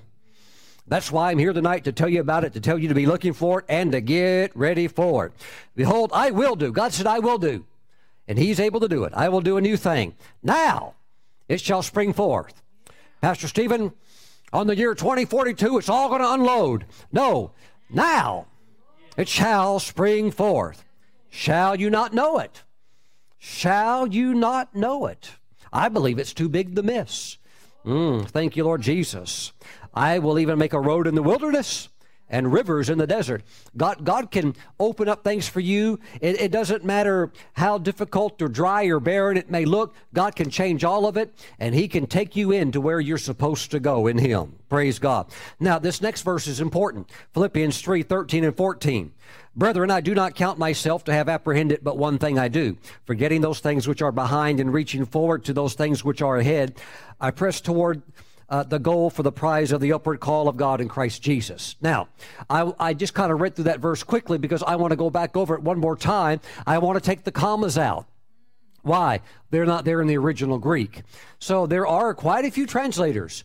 That's why I'm here tonight to tell you about it, to tell you to be looking for it and to get ready for it. Behold, I will do. God said, I will do. And He's able to do it. I will do a new thing. Now it shall spring forth. Pastor Stephen, on the year 2042, it's all going to unload. No, now it shall spring forth. Shall you not know it? Shall you not know it? I believe it's too big to miss. Mm, thank you, Lord Jesus. I will even make a road in the wilderness and rivers in the desert. God, God can open up things for you. It, it, doesn't matter how difficult or dry or barren it may look. God can change all of it, and He can take you into where you're supposed to go in Him. Praise God. Now, this next verse is important. Philippians 3 13 and 14. Brethren, I do not count myself to have apprehended, but one thing I do, forgetting those things which are behind and reaching forward to those things which are ahead, I press toward uh, the goal for the prize of the upward call of God in Christ Jesus. Now, I, I just kind of read through that verse quickly because I want to go back over it one more time. I want to take the commas out. Why? They're not there in the original Greek. So there are quite a few translators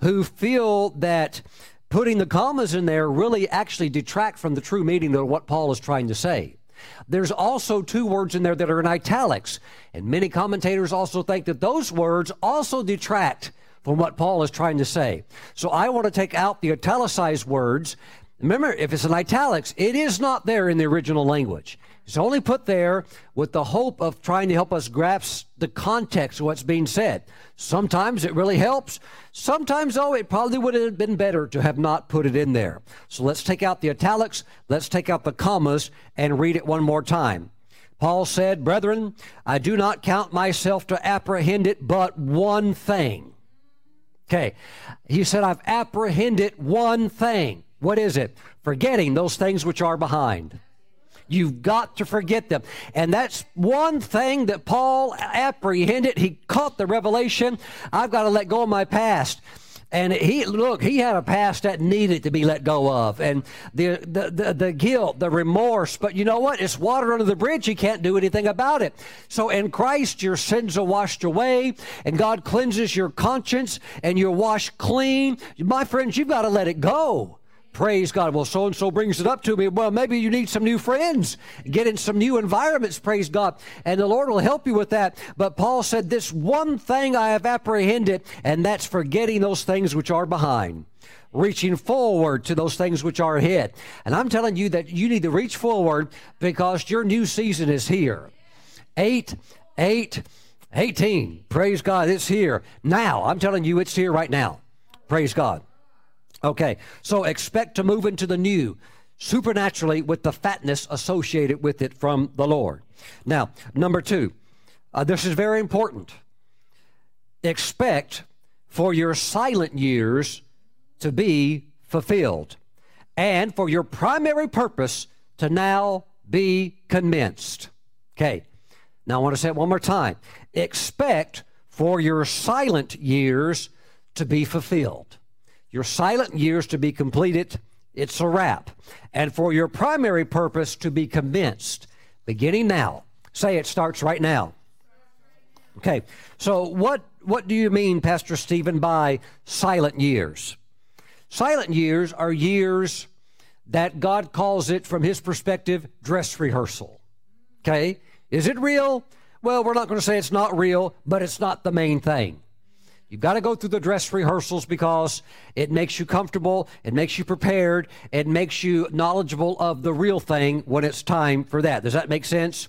who feel that putting the commas in there really actually detract from the true meaning of what Paul is trying to say. There's also two words in there that are in italics, and many commentators also think that those words also detract from what Paul is trying to say. So I want to take out the italicized words. Remember, if it's in italics, it is not there in the original language. It's only put there with the hope of trying to help us grasp the context of what's being said. Sometimes it really helps. Sometimes, though, it probably would have been better to have not put it in there. So let's take out the italics, let's take out the commas, and read it one more time. Paul said, Brethren, I do not count myself to apprehend it, but one thing. Okay. He said, I've apprehended one thing. What is it? Forgetting those things which are behind. You've got to forget them. And that's one thing that Paul apprehended. He caught the revelation. I've got to let go of my past. And he look, he had a past that needed to be let go of, and the, the the the, guilt, the remorse. But you know what? It's water under the bridge. You can't do anything about it. So in Christ, your sins are washed away, and God cleanses your conscience, and you're washed clean. My friends, you've got to let it go. Praise God. Well, so and so brings it up to me. Well, maybe you need some new friends, get in some new environments, praise God. And the Lord will help you with that. But Paul said, This one thing I have apprehended, and that's forgetting those things which are behind reaching forward to those things which are ahead. And I'm telling you that you need to reach forward because your new season is here. Eight, eight, 18. Praise God, it's here. Now, I'm telling you, it's here right now. Praise God. Okay, so expect to move into the new supernaturally with the fatness associated with it from the Lord. Now, number two, uh, this is very important. Expect for your silent years to be fulfilled and for your primary purpose to now be commenced. Okay, now I want to say it one more time. Expect for your silent years to be fulfilled your silent years to be completed, it's a wrap. And for your primary purpose to be commenced, beginning now. Say it starts right now. Okay, so what, what do you mean, Pastor Stephen, by silent years? Silent years are years that God calls it, from his perspective, dress rehearsal. Okay, is it real? Well, we're not going to say it's not real, but it's not the main thing. You've got to go through the dress rehearsals because it makes you comfortable, it makes you prepared, it makes you knowledgeable of the real thing when it's time for that. Does that make sense?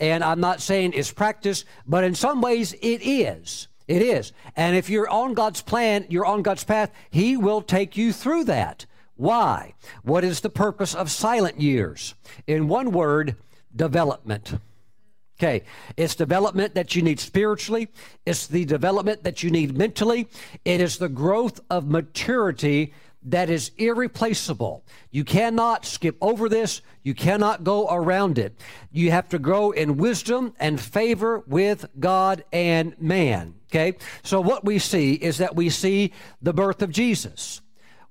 And I'm not saying it's practice, but in some ways it is. It is. And if you're on God's plan, you're on God's path, He will take you through that. Why? What is the purpose of silent years? In one word, development. Okay, it's development that you need spiritually, it's the development that you need mentally, it is the growth of maturity that is irreplaceable. You cannot skip over this. You cannot go around it. You have to grow in wisdom and favor with God and man. Okay? So what we see is that we see the birth of Jesus.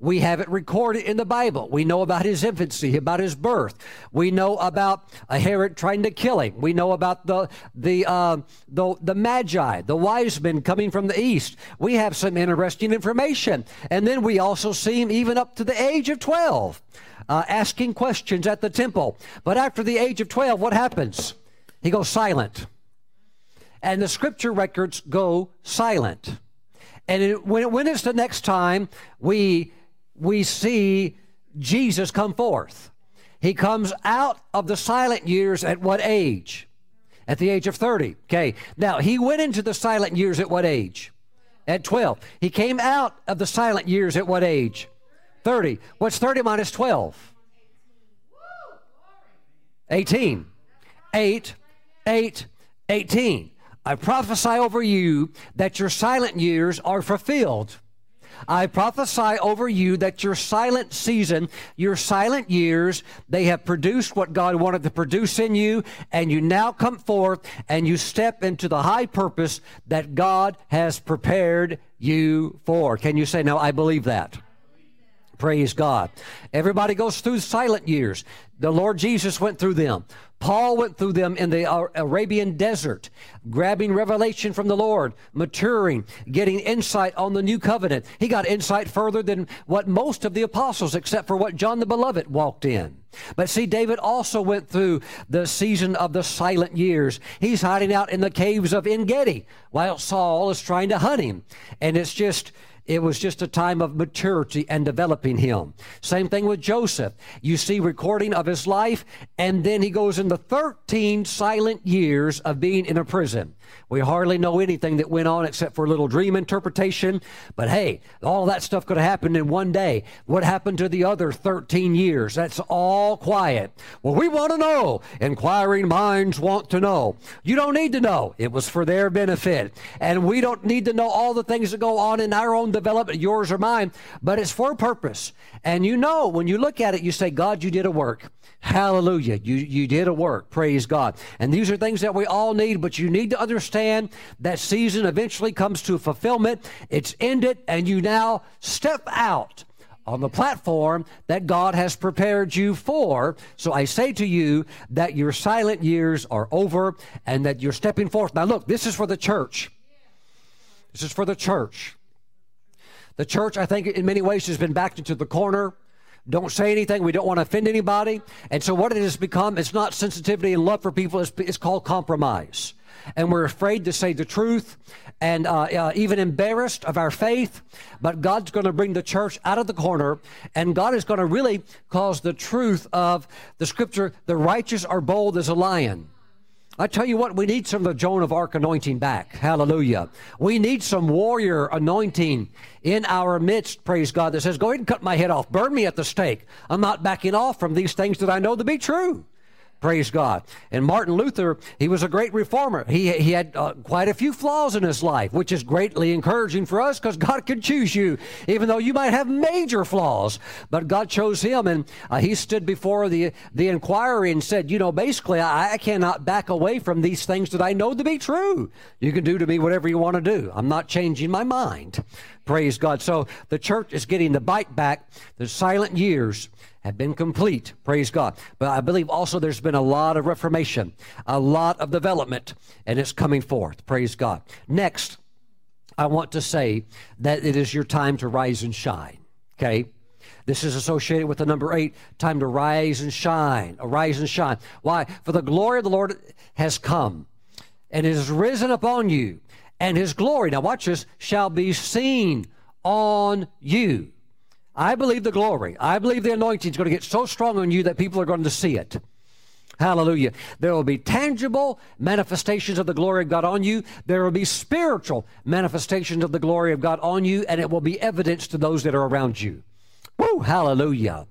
We have it recorded in the Bible. We know about his infancy, about his birth. We know about Herod trying to kill him. We know about the the uh, the the magi, the wise men coming from the east. We have some interesting information, and then we also see him even up to the age of twelve, uh, asking questions at the temple. But after the age of twelve, what happens? He goes silent, and the scripture records go silent. And it, when, when it's the next time we we see Jesus come forth. He comes out of the silent years at what age? At the age of 30. Okay. Now, he went into the silent years at what age? At 12. He came out of the silent years at what age? 30. What's 30 minus 12? 18. 8, 8, 18. I prophesy over you that your silent years are fulfilled I prophesy over you that your silent season, your silent years, they have produced what God wanted to produce in you, and you now come forth and you step into the high purpose that God has prepared you for. Can you say, No, I believe that? Praise God. Everybody goes through silent years. The Lord Jesus went through them. Paul went through them in the Arabian desert, grabbing revelation from the Lord, maturing, getting insight on the new covenant. He got insight further than what most of the apostles, except for what John the Beloved walked in. But see, David also went through the season of the silent years. He's hiding out in the caves of En Gedi while Saul is trying to hunt him. And it's just, it was just a time of maturity and developing him. Same thing with Joseph. You see recording of his life, and then he goes into 13 silent years of being in a prison. We hardly know anything that went on except for a little dream interpretation. But hey, all that stuff could have happened in one day. What happened to the other 13 years? That's all quiet. Well, we want to know. Inquiring minds want to know. You don't need to know. It was for their benefit. And we don't need to know all the things that go on in our own development, yours or mine, but it's for a purpose. And you know, when you look at it, you say, God, you did a work. Hallelujah. You, you did a work. Praise God. And these are things that we all need, but you need to understand that season eventually comes to fulfillment. It's ended, and you now step out on the platform that God has prepared you for. So I say to you that your silent years are over and that you're stepping forth. Now, look, this is for the church. This is for the church. The church, I think, in many ways, has been backed into the corner don't say anything. We don't want to offend anybody. And so what it has become, it's not sensitivity and love for people. It's, it's called compromise. And we're afraid to say the truth and uh, uh, even embarrassed of our faith. But God's going to bring the church out of the corner and God is going to really cause the truth of the scripture, the righteous are bold as a lion. I tell you what, we need some of the Joan of Arc anointing back. Hallelujah. We need some warrior anointing in our midst, praise God, that says, Go ahead and cut my head off. Burn me at the stake. I'm not backing off from these things that I know to be true. Praise God. And Martin Luther, he was a great reformer. He, he had uh, quite a few flaws in his life, which is greatly encouraging for us because God can choose you, even though you might have major flaws. But God chose him, and uh, he stood before the, the inquiry and said, You know, basically, I, I cannot back away from these things that I know to be true. You can do to me whatever you want to do. I'm not changing my mind. Praise God. So the church is getting the bite back, the silent years have been complete. Praise God. But I believe also there's been a lot of reformation, a lot of development, and it's coming forth. Praise God. Next, I want to say that it is your time to rise and shine. Okay? This is associated with the number eight, time to rise and shine. Arise and shine. Why? For the glory of the Lord has come, and has risen upon you and his glory, now watch this, shall be seen on you. I believe the glory, I believe the anointing is going to get so strong on you that people are going to see it. Hallelujah. There will be tangible manifestations of the glory of God on you. There will be spiritual manifestations of the glory of God on you, and it will be evidence to those that are around you. Woo, hallelujah.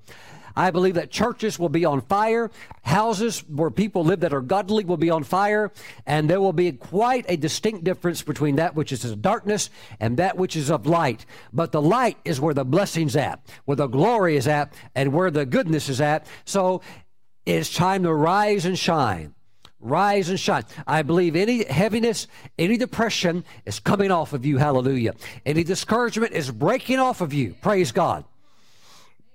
I believe that churches will be on fire, houses where people live that are godly will be on fire, and there will be quite a distinct difference between that which is of darkness and that which is of light. But the light is where the blessing's at, where the glory is at, and where the goodness is at. So it's time to rise and shine. Rise and shine. I believe any heaviness, any depression is coming off of you. Hallelujah. Any discouragement is breaking off of you. Praise God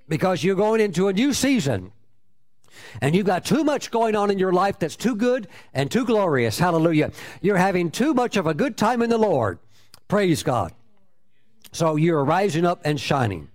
because you're going into a new season and you've got too much going on in your life that's too good and too glorious. Hallelujah. You're having too much of a good time in the Lord. Praise God. So you're rising up and shining.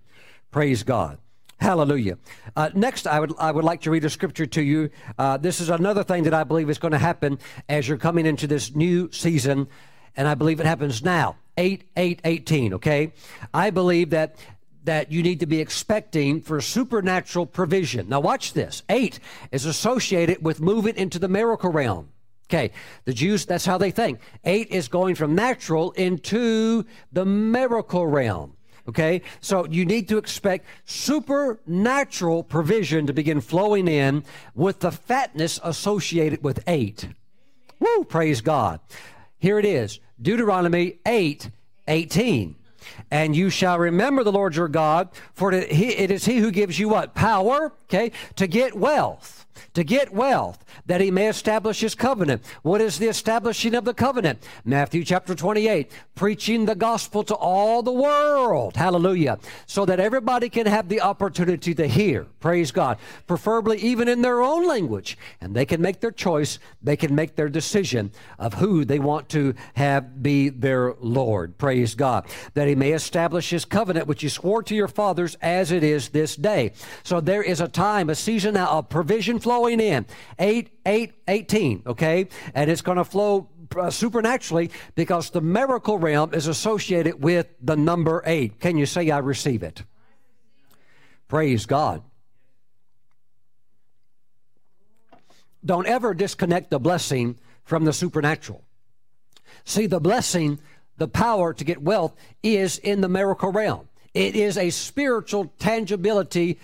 Praise God. Hallelujah. Uh, next, I would, I would like to read a scripture to you. Uh, this is another thing that I believe is going to happen as you're coming into this new season, and I believe it happens now. 8 8 18, okay? I believe that that you need to be expecting for supernatural provision. Now, watch this. Eight is associated with moving into the miracle realm. Okay, the Jews, that's how they think. Eight is going from natural into the miracle realm. Okay, so you need to expect supernatural provision to begin flowing in with the fatness associated with eight. Woo, praise God. Here it is Deuteronomy 8 18. And you shall remember the Lord your God, for it is he who gives you what? Power, okay, to get wealth to get wealth, that he may establish his covenant. What is the establishing of the covenant? Matthew chapter 28, preaching the gospel to all the world. Hallelujah. So that everybody can have the opportunity to hear. Praise God. Preferably even in their own language. And they can make their choice. They can make their decision of who they want to have be their Lord. Praise God. That he may establish his covenant, which he swore to your fathers as it is this day. So there is a time, a season now of provision flowing in. 8, 8, 18, okay? And it's going to flow uh, supernaturally because the miracle realm is associated with the number 8. Can you say, I receive it? Praise God. Don't ever disconnect the blessing from the supernatural. See, the blessing, the power to get wealth is in the miracle realm. It is a spiritual tangibility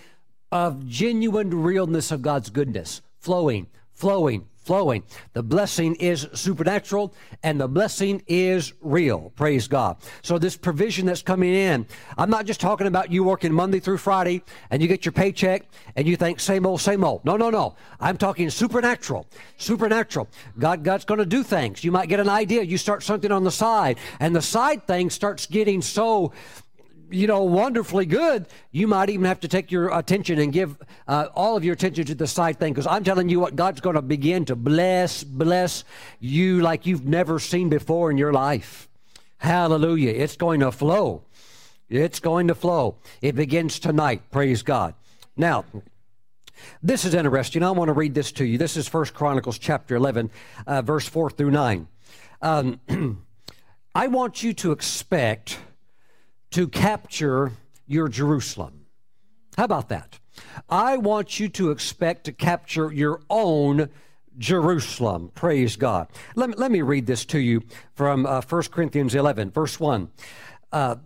of genuine realness of God's goodness, flowing, flowing, flowing. The blessing is supernatural and the blessing is real. Praise God. So this provision that's coming in, I'm not just talking about you working Monday through Friday and you get your paycheck and you think same old, same old. No, no, no. I'm talking supernatural. Supernatural. God, God's going to do things. You might get an idea. You start something on the side and the side thing starts getting so you know, wonderfully good, you might even have to take your attention and give uh, all of your attention to the side thing. Because I'm telling you what, God's going to begin to bless, bless you like you've never seen before in your life. Hallelujah. It's going to flow. It's going to flow. It begins tonight. Praise God. Now, this is interesting. I want to read this to you. This is First Chronicles chapter 11, uh, verse 4 through 9. Um, I want you to expect to capture your Jerusalem. How about that? I want you to expect to capture your own Jerusalem. Praise God. Let me, let me read this to you from uh, 1 Corinthians 11, verse 1. Uh,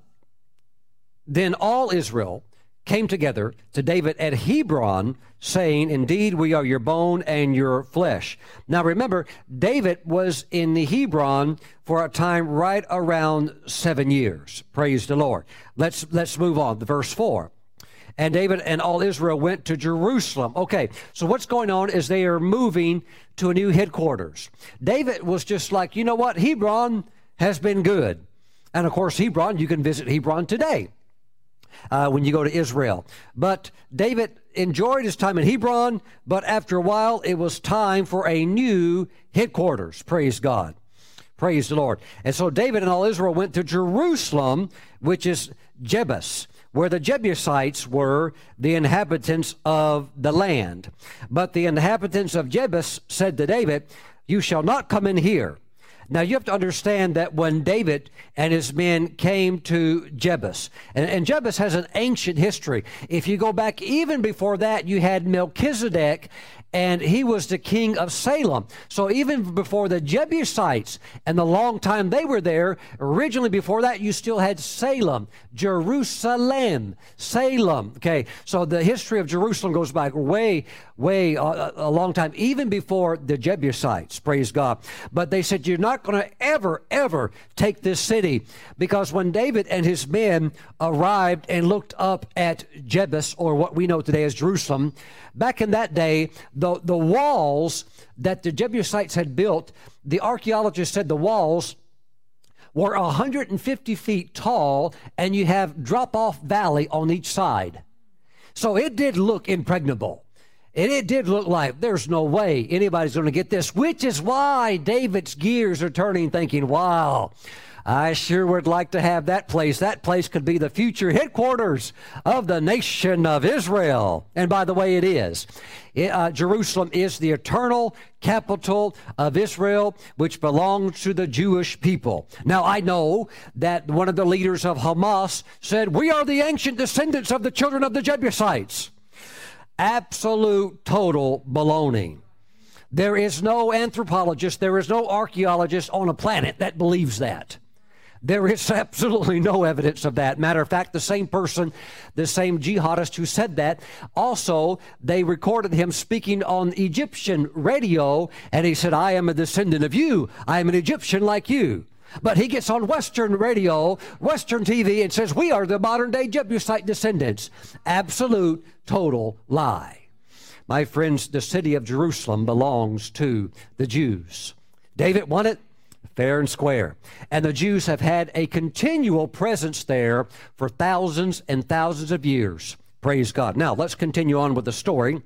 then all Israel came together to David at Hebron, saying, Indeed, we are your bone and your flesh. Now remember, David was in the Hebron for a time right around seven years. Praise the Lord. Let's, let's move on to verse 4. And David and all Israel went to Jerusalem. Okay, so what's going on is they are moving to a new headquarters. David was just like, you know what? Hebron has been good. And of course, Hebron, you can visit Hebron today uh, when you go to Israel. But David enjoyed his time in Hebron, but after a while, it was time for a new headquarters. Praise God. Praise the Lord. And so David and all Israel went to Jerusalem, which is Jebus, where the Jebusites were the inhabitants of the land. But the inhabitants of Jebus said to David, You shall not come in here Now, you have to understand that when David and his men came to Jebus, and, and Jebus has an ancient history. If you go back even before that, you had Melchizedek and he was the king of Salem. So even before the Jebusites and the long time they were there, originally before that, you still had Salem, Jerusalem, Salem. Okay, so the history of Jerusalem goes back way, way uh, a long time, even before the Jebusites. Praise God. But they said, You're not going to ever, ever take this city because when David and his men arrived and looked up at Jebus, or what we know today as Jerusalem, back in that day, the, the walls that the Jebusites had built, the archaeologists said the walls were 150 feet tall and you have drop off valley on each side. So it did look impregnable. And it did look like there's no way anybody's going to get this, which is why David's gears are turning, thinking, wow, I sure would like to have that place. That place could be the future headquarters of the nation of Israel. And by the way, it is. It, uh, Jerusalem is the eternal capital of Israel, which belongs to the Jewish people. Now, I know that one of the leaders of Hamas said, We are the ancient descendants of the children of the Jebusites. Absolute total baloney. There is no anthropologist, there is no archaeologist on a planet that believes that. There is absolutely no evidence of that. Matter of fact, the same person, the same jihadist who said that, also they recorded him speaking on Egyptian radio, and he said, I am a descendant of you. I am an Egyptian like you. But he gets on Western radio, Western TV, and says, We are the modern day Jebusite descendants. Absolute, total lie. My friends, the city of Jerusalem belongs to the Jews. David won it fair and square. And the Jews have had a continual presence there for thousands and thousands of years. Praise God. Now, let's continue on with the story.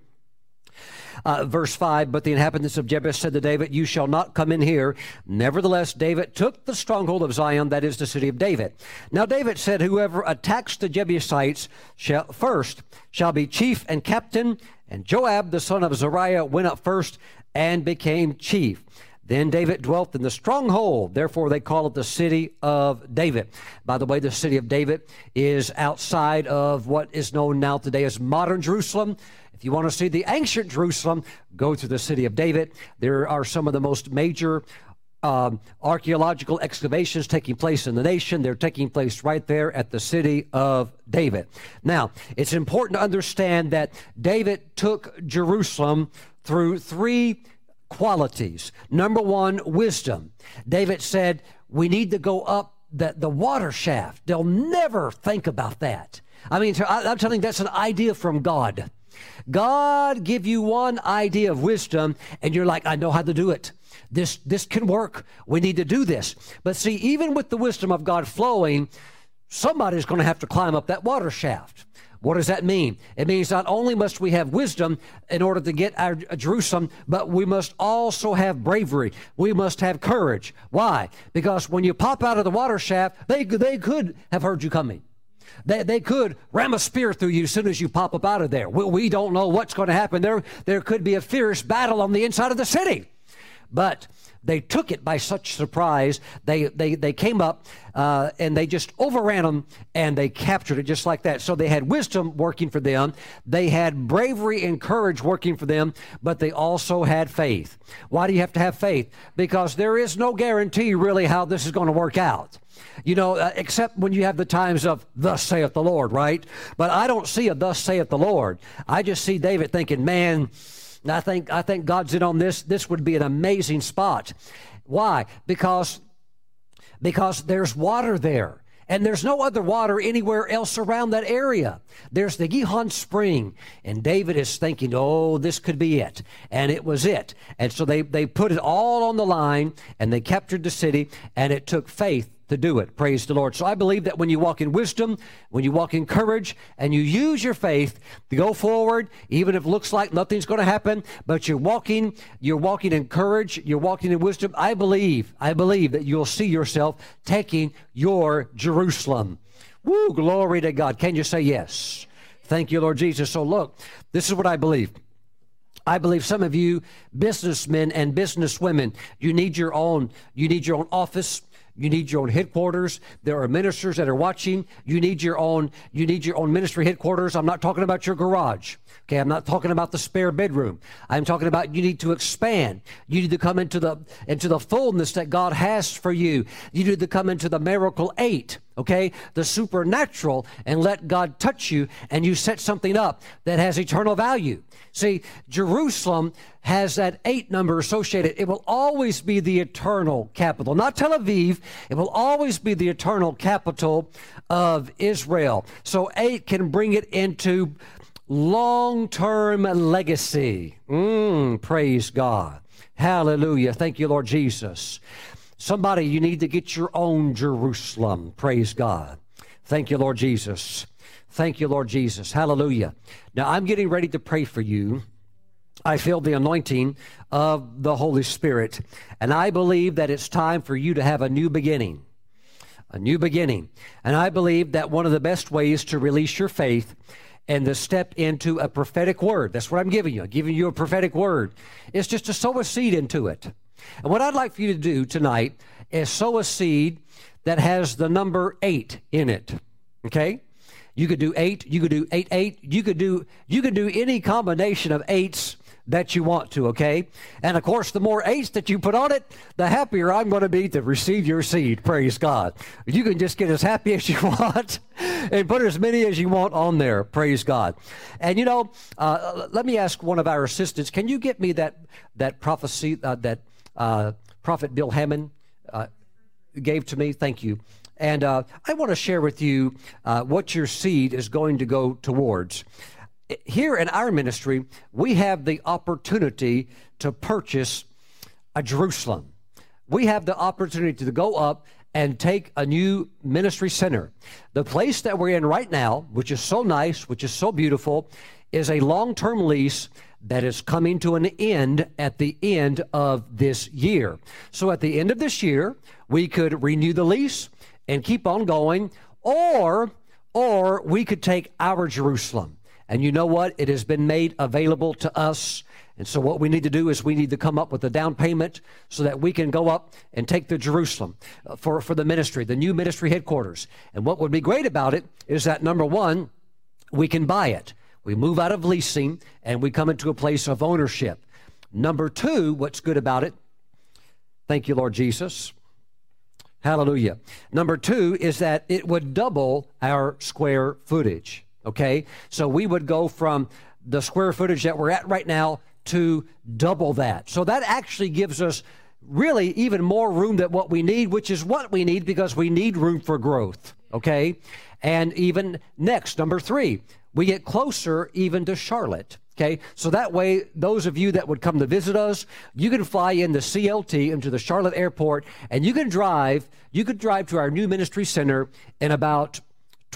Uh, verse 5 But the inhabitants of Jebus said to David, You shall not come in here. Nevertheless, David took the stronghold of Zion, that is the city of David. Now, David said, Whoever attacks the Jebusites shall, first shall be chief and captain. And Joab, the son of Zeruiah, went up first and became chief. Then David dwelt in the stronghold. Therefore, they call it the city of David. By the way, the city of David is outside of what is known now today as modern Jerusalem. If you want to see the ancient Jerusalem, go to the city of David. There are some of the most major um, archaeological excavations taking place in the nation. They're taking place right there at the city of David. Now, it's important to understand that David took Jerusalem through three qualities. Number one, wisdom. David said, We need to go up the, the water shaft. They'll never think about that. I mean, I'm telling you, that's an idea from God. God give you one idea of wisdom, and you're like, I know how to do it. This this can work. We need to do this. But see, even with the wisdom of God flowing, somebody's going to have to climb up that water shaft. What does that mean? It means not only must we have wisdom in order to get our Jerusalem, but we must also have bravery. We must have courage. Why? Because when you pop out of the water shaft, they, they could have heard you coming. They, they could ram a spear through you as soon as you pop up out of there. We, we don't know what's going to happen. There, there could be a fierce battle on the inside of the city. But they took it by such surprise. They, they, they came up uh, and they just overran them and they captured it just like that. So they had wisdom working for them. They had bravery and courage working for them, but they also had faith. Why do you have to have faith? Because there is no guarantee really how this is going to work out. You know, uh, except when you have the times of thus saith the Lord, right? But I don't see a thus saith the Lord. I just see David thinking, man, I think, I think God's in on this. This would be an amazing spot. Why? Because, because there's water there. And there's no other water anywhere else around that area. There's the Gihon Spring. And David is thinking, oh, this could be it. And it was it. And so they, they put it all on the line and they captured the city. And it took faith to do it. Praise the Lord. So I believe that when you walk in wisdom, when you walk in courage, and you use your faith to go forward, even if it looks like nothing's going to happen, but you're walking, you're walking in courage, you're walking in wisdom, I believe, I believe that you'll see yourself taking your Jerusalem. Woo, glory to God. Can you say yes? Thank you, Lord Jesus. So look, this is what I believe. I believe some of you businessmen and businesswomen, you need your own, you need your own office. You need your own headquarters. There are ministers that are watching. You need your own, you need your own ministry headquarters. I'm not talking about your garage. Okay, I'm not talking about the spare bedroom. I'm talking about you need to expand. You need to come into the into the fullness that God has for you. You need to come into the miracle eight, okay? The supernatural and let God touch you and you set something up that has eternal value. See, Jerusalem has that eight number associated. It will always be the eternal capital, not Tel Aviv. It will always be the eternal capital of Israel. So eight can bring it into long term legacy. Mm, praise God. Hallelujah. Thank you, Lord Jesus. Somebody, you need to get your own Jerusalem. Praise God. Thank you, Lord Jesus. Thank you, Lord Jesus. Hallelujah. Now, I'm getting ready to pray for you. I feel the anointing of the Holy Spirit, and I believe that it's time for you to have a new beginning. A new beginning. And I believe that one of the best ways to release your faith and to step into a prophetic word. That's what I'm giving you. I'm giving you a prophetic word. It's just to sow a seed into it. And what I'd like for you to do tonight is sow a seed that has the number eight in it. Okay? You could do eight, you could do eight, eight, you could do you could do any combination of eights that you want to, okay? And of course, the more eights that you put on it, the happier I'm going to be to receive your seed. Praise God. You can just get as happy as you want and put as many as you want on there. Praise God. And you know, uh, let me ask one of our assistants can you get me that, that prophecy uh, that uh, Prophet Bill Hamon uh, gave to me? Thank you. And uh, I want to share with you uh, what your seed is going to go towards here in our ministry, we have the opportunity to purchase a Jerusalem. We have the opportunity to go up and take a new ministry center. The place that we're in right now, which is so nice, which is so beautiful, is a long term lease that is coming to an end at the end of this year. So at the end of this year, we could renew the lease and keep on going, or or we could take our Jerusalem and you know what? It has been made available to us. And so, what we need to do is we need to come up with a down payment so that we can go up and take the Jerusalem uh, for, for the ministry, the new ministry headquarters. And what would be great about it is that number one, we can buy it. We move out of leasing and we come into a place of ownership. Number two, what's good about it? Thank you, Lord Jesus. Hallelujah. Number two is that it would double our square footage. Okay? So we would go from the square footage that we're at right now to double that. So that actually gives us really even more room than what we need, which is what we need because we need room for growth. Okay? And even next, number three, we get closer even to Charlotte. Okay, so that way, those of you that would come to visit us, you can fly in the CLT into the Charlotte airport, and you can drive. You could drive to our new ministry center in about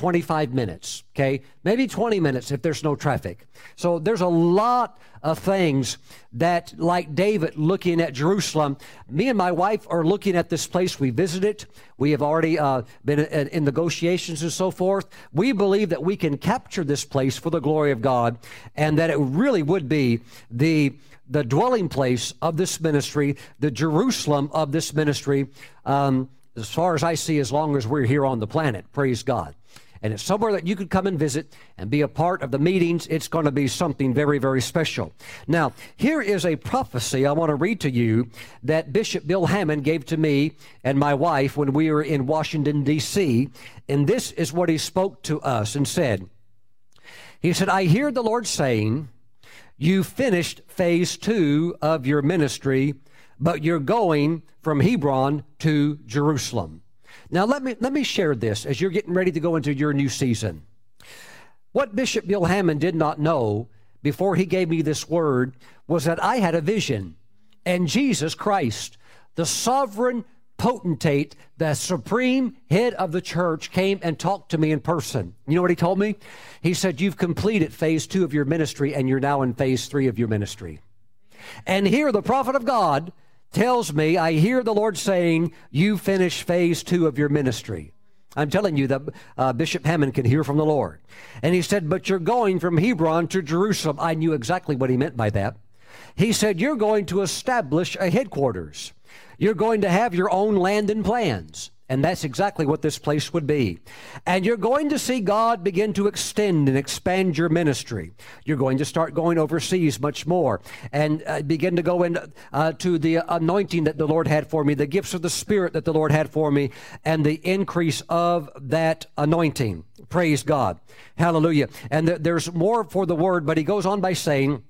25 minutes, okay? Maybe 20 minutes if there's no traffic. So there's a lot of things that, like David looking at Jerusalem, me and my wife are looking at this place. We visited. We have already uh, been in, in negotiations and so forth. We believe that we can capture this place for the glory of God and that it really would be the the dwelling place of this ministry, the Jerusalem of this ministry, um, as far as I see, as long as we're here on the planet. Praise God and it's somewhere that you could come and visit and be a part of the meetings. It's going to be something very, very special. Now, here is a prophecy I want to read to you that Bishop Bill Hamon gave to me and my wife when we were in Washington, D.C. And this is what he spoke to us and said. He said, I hear the Lord saying, You finished phase two of your ministry, but you're going from Hebron to Jerusalem. Now, let me, let me share this as you're getting ready to go into your new season. What Bishop Bill Hamon did not know before he gave me this word was that I had a vision, and Jesus Christ, the sovereign potentate, the supreme head of the church, came and talked to me in person. You know what he told me? He said, You've completed phase two of your ministry, and you're now in phase three of your ministry. And here, the prophet of God tells me, I hear the Lord saying, You finish phase two of your ministry. I'm telling you that uh, Bishop Hamon can hear from the Lord. And he said, But you're going from Hebron to Jerusalem. I knew exactly what he meant by that. He said, You're going to establish a headquarters. You're going to have your own land and plans. And that's exactly what this place would be. And you're going to see God begin to extend and expand your ministry. You're going to start going overseas much more and uh, begin to go into uh, the anointing that the Lord had for me, the gifts of the Spirit that the Lord had for me, and the increase of that anointing. Praise God. Hallelujah. And th- there's more for the word, but he goes on by saying,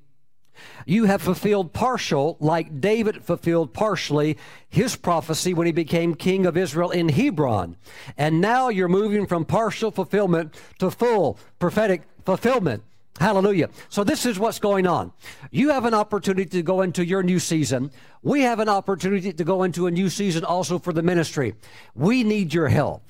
you have fulfilled partial, like David fulfilled partially his prophecy when he became king of Israel in Hebron. And now you're moving from partial fulfillment to full prophetic fulfillment. Hallelujah. So this is what's going on. You have an opportunity to go into your new season. We have an opportunity to go into a new season also for the ministry. We need your help.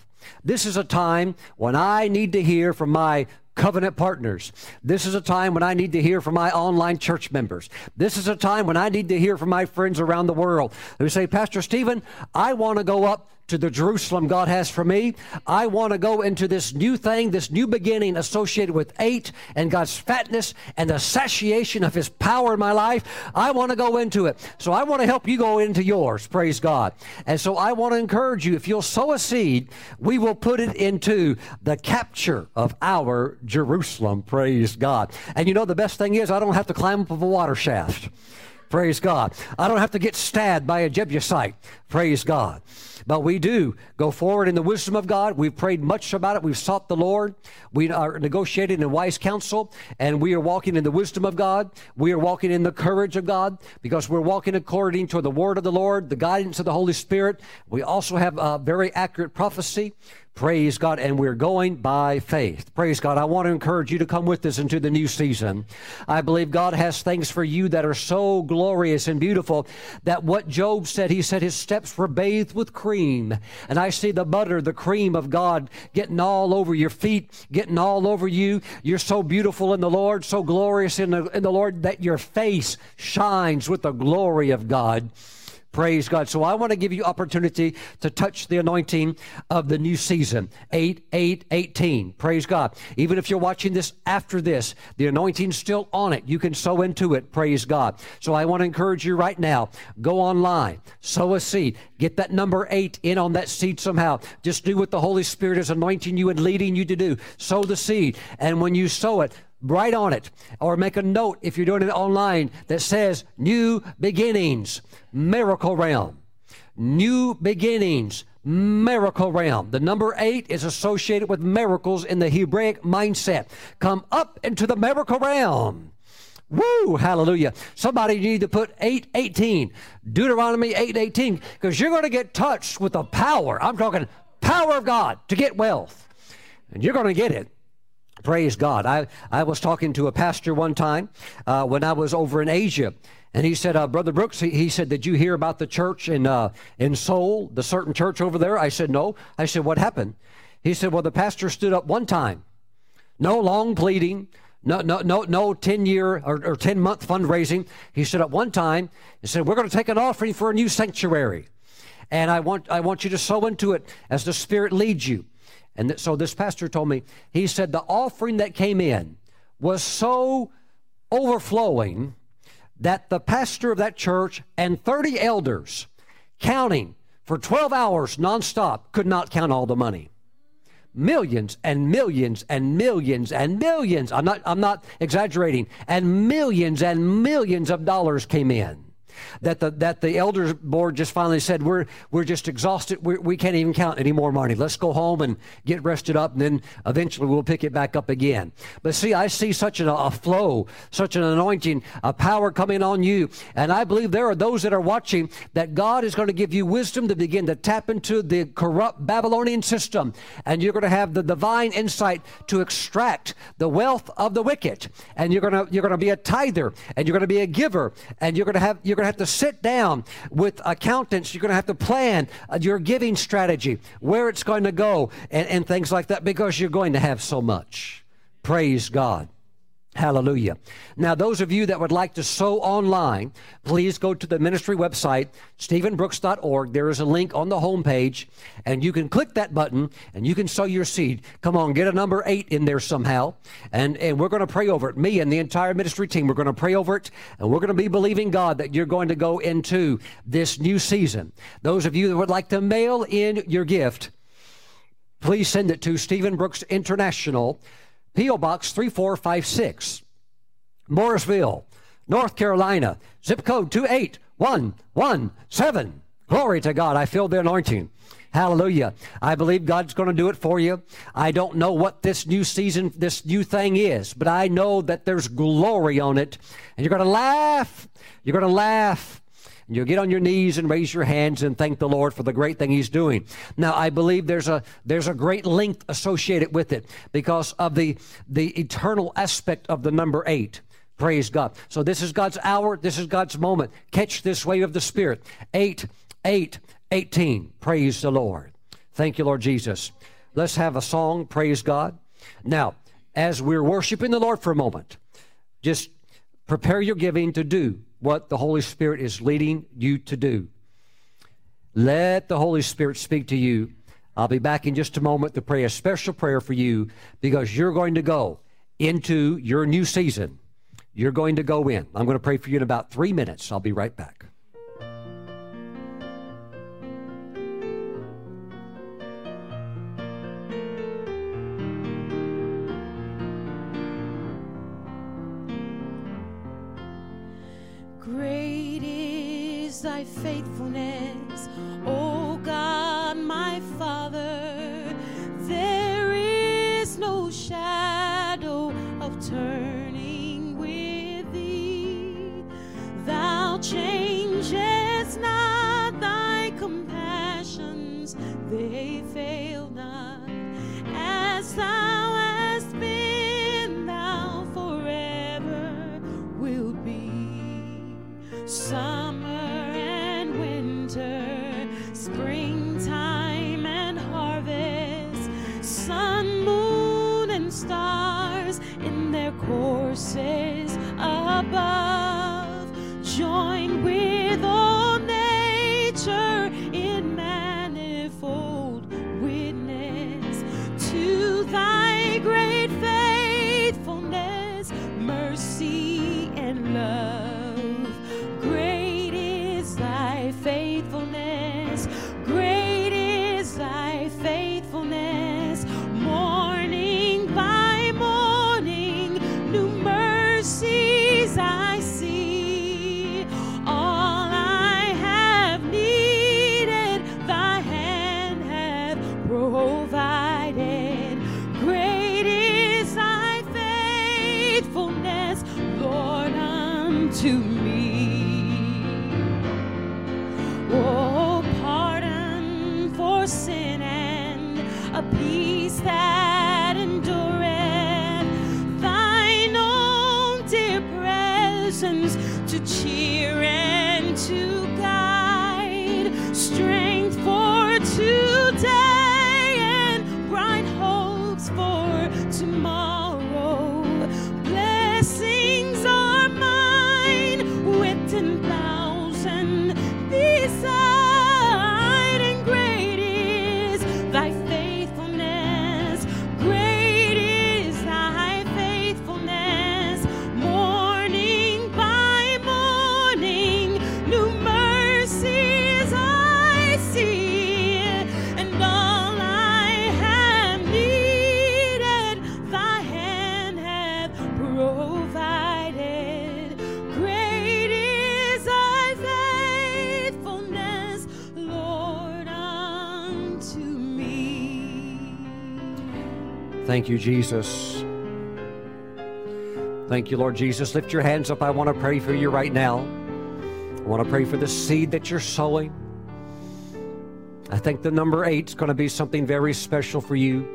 This is a time when I need to hear from my covenant partners. This is a time when I need to hear from my online church members. This is a time when I need to hear from my friends around the world who say, Pastor Stephen, I want to go up to the Jerusalem God has for me. I want to go into this new thing, this new beginning associated with eight and God's fatness and the satiation of His power in my life. I want to go into it. So I want to help you go into yours. Praise God. And so I want to encourage you if you'll sow a seed, we will put it into the capture of our Jerusalem. Praise God. And you know, the best thing is I don't have to climb up a water shaft. Praise God. I don't have to get stabbed by a Jebusite. Praise God. But we do go forward in the wisdom of God. We've prayed much about it. We've sought the Lord. We are negotiating in wise counsel, and we are walking in the wisdom of God. We are walking in the courage of God because we're walking according to the word of the Lord, the guidance of the Holy Spirit. We also have a very accurate prophecy. Praise God. And we're going by faith. Praise God. I want to encourage you to come with us into the new season. I believe God has things for you that are so glorious and beautiful that what Job said, he said his steps were bathed with cream. And I see the butter, the cream of God getting all over your feet, getting all over you. You're so beautiful in the Lord, so glorious in the, in the Lord that your face shines with the glory of God. Praise God. So I want to give you opportunity to touch the anointing of the new season. 8, 8, 18. Praise God. Even if you're watching this after this, the anointing's still on it. You can sow into it. Praise God. So I want to encourage you right now. Go online, sow a seed, get that number 8 in on that seed somehow. Just do what the Holy Spirit is anointing you and leading you to do. Sow the seed. And when you sow it, write on it or make a note if you're doing it online that says new beginnings miracle realm new beginnings miracle realm the number eight is associated with miracles in the hebraic mindset come up into the miracle realm Woo, hallelujah. Somebody need to put 818, Deuteronomy 818, because you're going to get touched with the power. I'm talking power of God to get wealth. And you're going to get it. Praise God. I, I was talking to a pastor one time uh, when I was over in Asia. And he said, uh, Brother Brooks, he, he, said, Did you hear about the church in, uh, in Seoul, the certain church over there? I said, No. I said, What happened? He said, Well, the pastor stood up one time. No long pleading, no, no, no, no 10 year or, or 10 month fundraising. He stood up one time and said, We're going to take an offering for a new sanctuary. And I want, I want you to sow into it as the Spirit leads you. And so this pastor told me, he said the offering that came in was so overflowing that the pastor of that church and 30 elders counting for 12 hours nonstop could not count all the money. Millions and millions and millions and millions. I'm not, I'm not exaggerating. And millions and millions of dollars came in that the that the elders board just finally said we're we're just exhausted. We're, we can not even count any more money. Let's go home and get rested up and then eventually we'll pick it back up again. But see i see such a, a flow such an anointing a power coming on you. And i believe there are those that are watching that god is going to give you wisdom to begin to tap into the corrupt babylonian system. And you're going to have the divine insight to extract the wealth of the wicked. And you're going to you're going to be a tither and you're going to be a giver and you're going to have you're going to have to sit down with accountants. You're going to have to plan uh, your giving strategy, where it's going to go, and, and things like that because you're going to have so much. Praise God. Hallelujah. Now, those of you that would like to sow online, please go to the ministry website, stephenbrooks.org. There is a link on the homepage, and you can click that button and you can sow your seed. Come on, get a number eight in there somehow. And, and we're going to pray over it. Me and the entire ministry team, we're going to pray over it, and we're going to be believing God that you're going to go into this new season. Those of you that would like to mail in your gift, please send it to Stephen Brooks International. P.O. Box 3456, Mooresville, North Carolina, zip code 28117. Glory to God. I feel the anointing. Hallelujah. I believe God's going to do it for you. I don't know what this new season, this new thing is, but I know that there's glory on it. And you're going to laugh. You're going to laugh. You'll get on your knees and raise your hands and thank the Lord for the great thing He's doing. Now, I believe there's a there's a great length associated with it because of the the eternal aspect of the number eight. Praise God. So this is God's hour. This is God's moment. Catch this wave of the Spirit. Eight, eight, eighteen. Praise the Lord. Thank you, Lord Jesus. Let's have a song. Praise God. Now, as we're worshiping the Lord for a moment, just prepare your giving to do what the Holy Spirit is leading you to do. Let the Holy Spirit speak to you. I'll be back in just a moment to pray a special prayer for you because you're going to go into your new season. You're going to go in. I'm going to pray for you in about three minutes. I'll be right back. Thy faithfulness, O God, my Father. There is no shadow of turning you, Jesus. Thank you, Lord Jesus. Lift your hands up. I want to pray for you right now. I want to pray for the seed that you're sowing. I think the number eight is going to be something very special for you.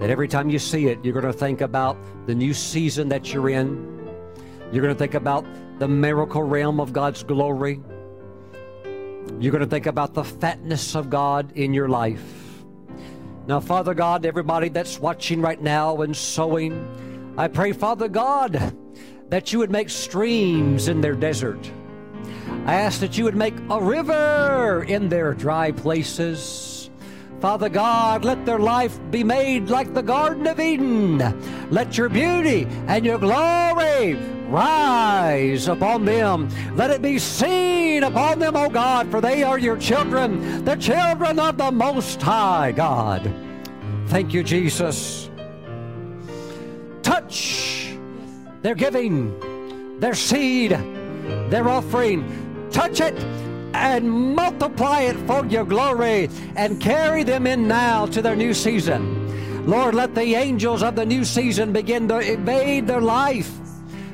That every time you see it, you're going to think about the new season that you're in. You're going to think about the miracle realm of God's glory. You're going to think about the fatness of God in your life. Now, Father God, everybody that's watching right now and sowing, I pray, Father God, that you would make streams in their desert. I ask that you would make a river in their dry places. Father God, let their life be made like the Garden of Eden. Let your beauty and your glory rise upon them. Let it be seen upon them, O God, for they are your children, the children of the Most High God. Thank you, Jesus. Touch their giving, their seed, their offering. Touch it and multiply it for your glory and carry them in now to their new season. Lord, let the angels of the new season begin to invade their life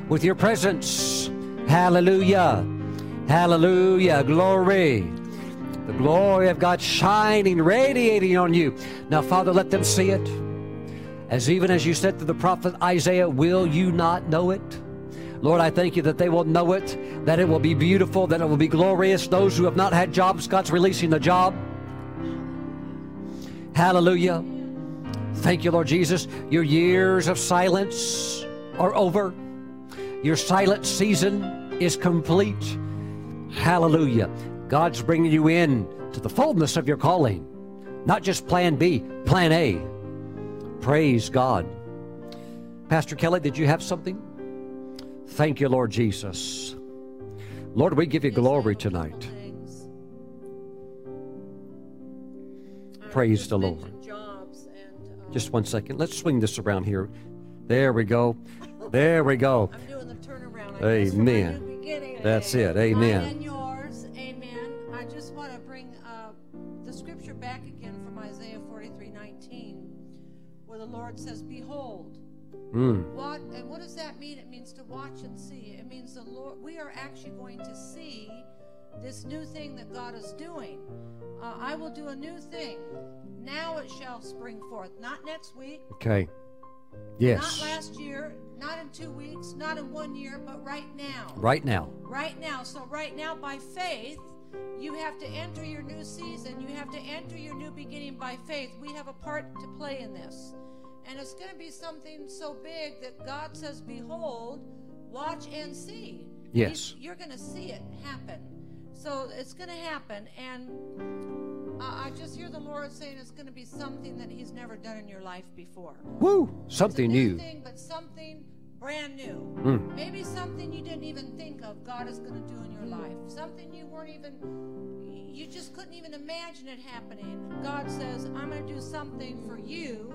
with your presence. Hallelujah. Hallelujah. Glory. The glory of God shining, radiating on you. Now, Father, let them see it. As even as you said to the prophet Isaiah, will you not know it? Lord, I thank you that they will know it, that it will be beautiful, that it will be glorious. Those who have not had jobs, God's releasing the job. Hallelujah. Thank you, Lord Jesus. Your years of silence are over. Your silent season is complete. Hallelujah. God's bringing you in to the fullness of your calling, not just plan B, plan A. Praise God. Pastor Kelly, did you have something? Thank you, Lord Jesus. Lord, we give you glory tonight. Praise the Lord. Just one second. Let's swing this around here. There we go. There we go. Amen. my new beginning. That's it. Mine Amen. and yours. Amen. I just want to bring uh, the scripture back again from Isaiah 43 19, where the Lord says, Behold. Mm. What and what does that mean? It means to watch and see. It means the Lord. We are actually going to see this new thing that God is doing. Uh, I will do a new thing. Now it shall spring forth. Not next week. Okay. Yes. Not last year. Not in two weeks. Not in one year. But right now. Right now. Right now. So right now, by faith, you have to enter your new season. You have to enter your new beginning by faith. We have a part to play in this. And it's going to be something so big that God says, Behold, watch and see. Yes. You're going to see it happen. So it's going to happen. And I I just hear the Lord saying it's going to be something that He's never done in your life before. Woo! Something It's a new new. thing, but something brand new. Mm. Maybe something you didn't even think of God is going to do in your life. Something you weren't even, you just couldn't even imagine it happening. God says, I'm going to do something for you,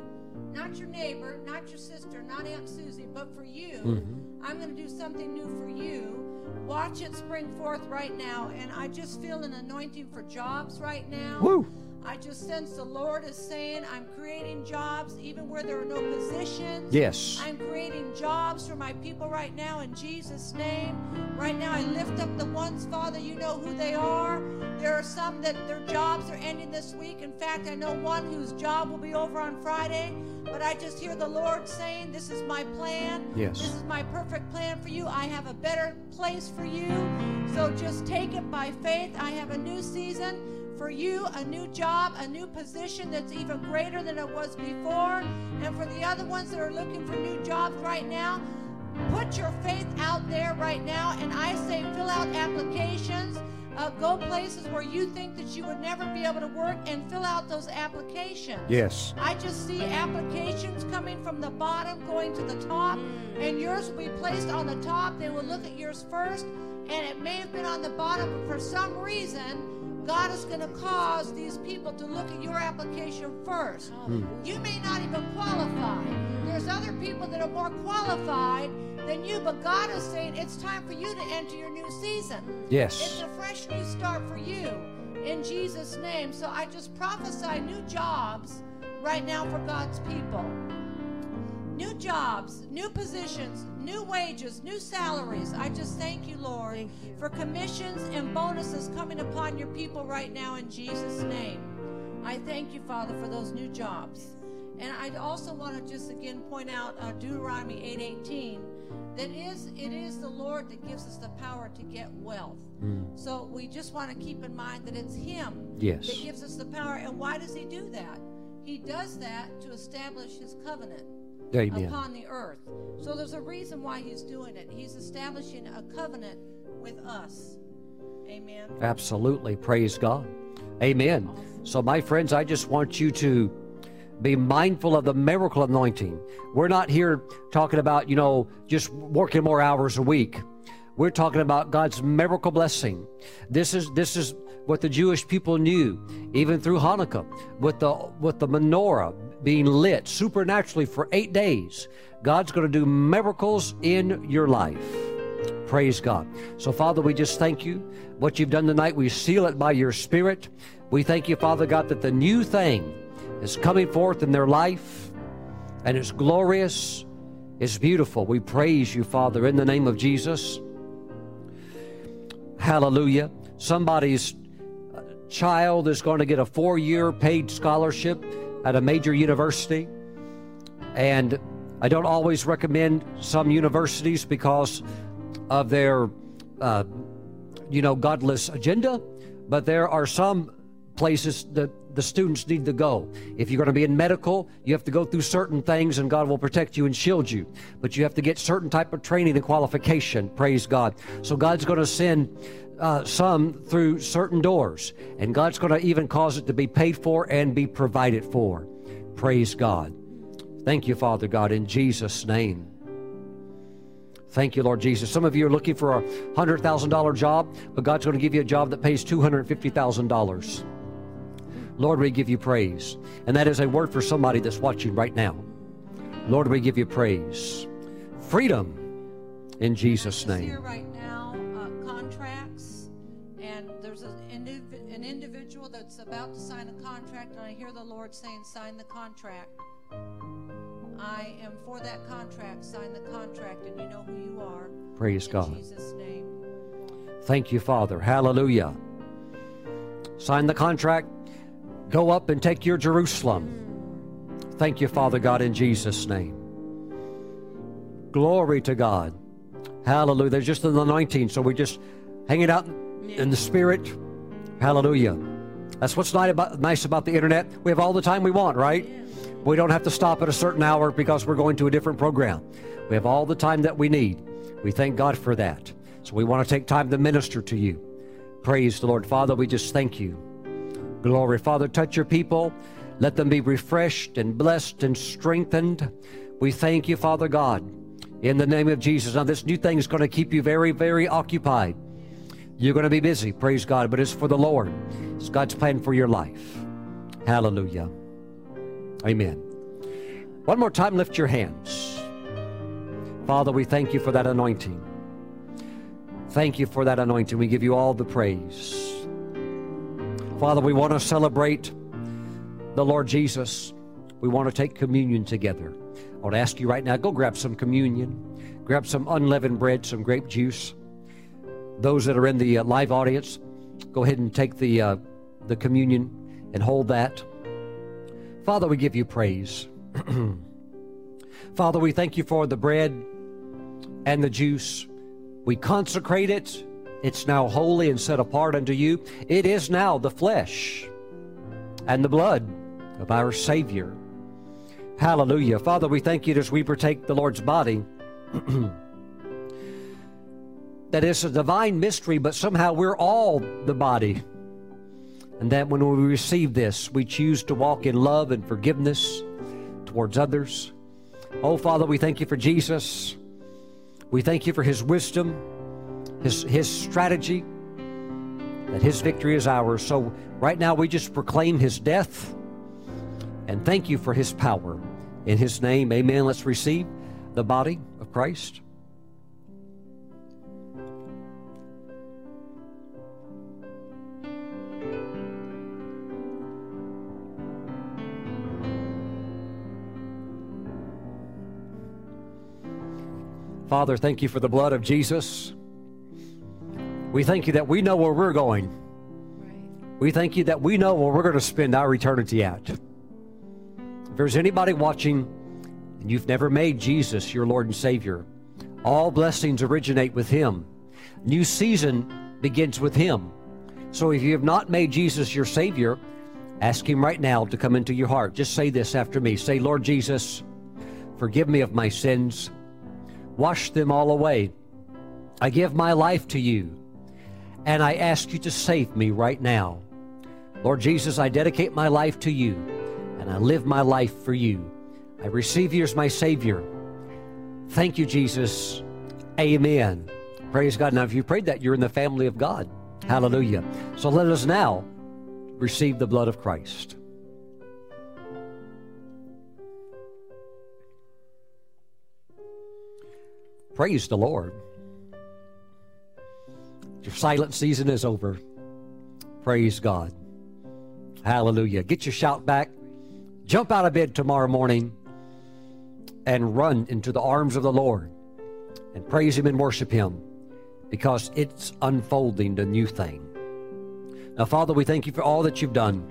not your neighbor, not your sister, not Aunt Susie, but for you. Mm-hmm. I'm going to do something new for you. Watch it spring forth right now. And I just feel an anointing for jobs right now. Woo! I just sense the Lord is saying, I'm creating jobs even where there are no positions. Yes. I'm creating jobs for my people right now in Jesus' name. Right now, I lift up the ones, Father, you know who they are. There are some that their jobs are ending this week. In fact, I know one whose job will be over on Friday. But I just hear the Lord saying, This is my plan. Yes. This is my perfect plan for you. I have a better place for you. So just take it by faith. I have a new season for you, a new job, a new position that's even greater than it was before. And for the other ones that are looking for new jobs right now, put your faith out there right now. And I say, fill out applications. Uh, go places where you think that you would never be able to work and fill out those applications. Yes. I just see applications coming from the bottom going to the top, and yours will be placed on the top. They will look at yours first, and it may have been on the bottom, but for some reason, God is going to cause these people to look at your application first. Hmm. You may not even qualify. There's other people that are more qualified than you, but God is saying it's time for you to enter your new season. Yes. It's a fresh new start for you in Jesus' name. So I just prophesy new jobs right now for God's people. New jobs, new positions, new wages, new salaries. I just thank you, Lord, for commissions and bonuses coming upon your people right now in Jesus' name. I thank you, Father, for those new jobs. And I also want to just again point out uh, Deuteronomy 8:18 that is it is the Lord that gives us the power to get wealth. So we just want to keep in mind that it's Him Yes. that gives us the power. And why does He do that? He does that to establish His covenant. Amen. upon the earth. So there's a reason why he's doing it. He's establishing a covenant with us. Amen. Absolutely. Praise God. Amen. So, my friends, I just want you to be mindful of the miracle anointing. We're not here talking about, you know, just working more hours a week. We're talking about God's miracle blessing. This is this is what the Jewish people knew, even through Hanukkah, with the with the menorah being lit supernaturally for eight days. God's going to do miracles in your life. Praise God. So, Father, we just thank you. What you've done tonight, we seal it by your Spirit. We thank you, Father God, that the new thing is coming forth in their life and it's glorious, it's beautiful. We praise you, Father, in the name of Jesus. Hallelujah. Somebody's uh, child is going to get a four year paid scholarship at a major university. And I don't always recommend some universities because of their, uh, you know, godless agenda, but there are some places that the students need to go. If you're going to be in medical, you have to go through certain things and God will protect you and shield you. But you have to get certain type of training and qualification. Praise God. So God's going to send uh, some through certain doors, and God's going to even cause it to be paid for and be provided for. Praise God. Thank you, Father God, in Jesus' name. Thank you, Lord Jesus. Some of you are looking for a $100,000 job, but God's going to give you a job that pays $250,000. Lord, we give you praise. And that is a word for somebody that's watching right now. Lord, we give you praise. Freedom in Jesus' name. Here right now, uh, contracts, and there's an, indiv- an individual that's about to sign a contract, and I hear the Lord saying, "Sign the contract." I am for that contract. Sign the contract, and you know who you are. Praise in God. Jesus' name. Thank you, Father. Hallelujah. Sign the contract. Go up and take your Jerusalem. Thank you, Father God, in Jesus' name. Glory to God. Hallelujah. There's just an anointing, so we're just hanging out in the Spirit. Hallelujah. That's what's nice about the internet. We have all the time we want, right? We don't have to stop at a certain hour because we're going to a different program. We have all the time that we need. We thank God for that. So we want to take time to minister to you. Praise the Lord. Father, we just thank you. Glory. Father, touch your people. Let them be refreshed and blessed and strengthened. We thank you, Father God, in the name of Jesus. Now, this new thing is going to keep you very, very occupied. You're going to be busy, praise God, but it's for the Lord. It's God's plan for your life. Hallelujah. Amen. One more time, lift your hands. Father, we thank you for that anointing. Thank you for that anointing. We give you all the praise. Father, we want to celebrate the Lord Jesus. We want to take communion together. I want to ask you right now go grab some communion, grab some unleavened bread, some grape juice. Those that are in the uh, live audience, go ahead and take the, uh, the communion and hold that. Father, we give you praise. Father, we thank you for the bread and the juice. We consecrate it. It's now holy and set apart unto you. It is now the flesh and the blood of our Savior. Hallelujah. Father, we thank you as we partake the Lord's body. that it's a divine mystery, but somehow we're all the body. And that when we receive this, we choose to walk in love and forgiveness towards others. Oh, Father, we thank you for Jesus. We thank you for his wisdom, his, his strategy, that his victory is ours. So right now we just proclaim his death and thank you for his power. In his name, amen. Let's receive the body of Christ. Father, thank you for the blood of Jesus. We thank you that we know where we're going. Right. We thank you that we know where we're going to spend our eternity at. If there's anybody watching and you've never made Jesus your Lord and Savior, all blessings originate with Him. New season begins with Him. So if you have not made Jesus your Savior, ask Him right now to come into your heart. Just say this after me. Say, Lord Jesus, Forgive me of my sins. Wash them all away. I give my life to you, and I ask you to save me right now. Lord Jesus, I dedicate my life to you, and I live my life for you. I receive you as my Savior. Thank you, Jesus. Amen. Praise God. Now, if you prayed that, you're in the family of God. Hallelujah. So let us now receive the blood of Christ. Praise the Lord. Your silent season is over. Praise God. Hallelujah. Get your shout back. Jump out of bed tomorrow morning and run into the arms of the Lord and praise Him and worship Him because it's unfolding the new thing. Now, Father, we thank you for all that you've done,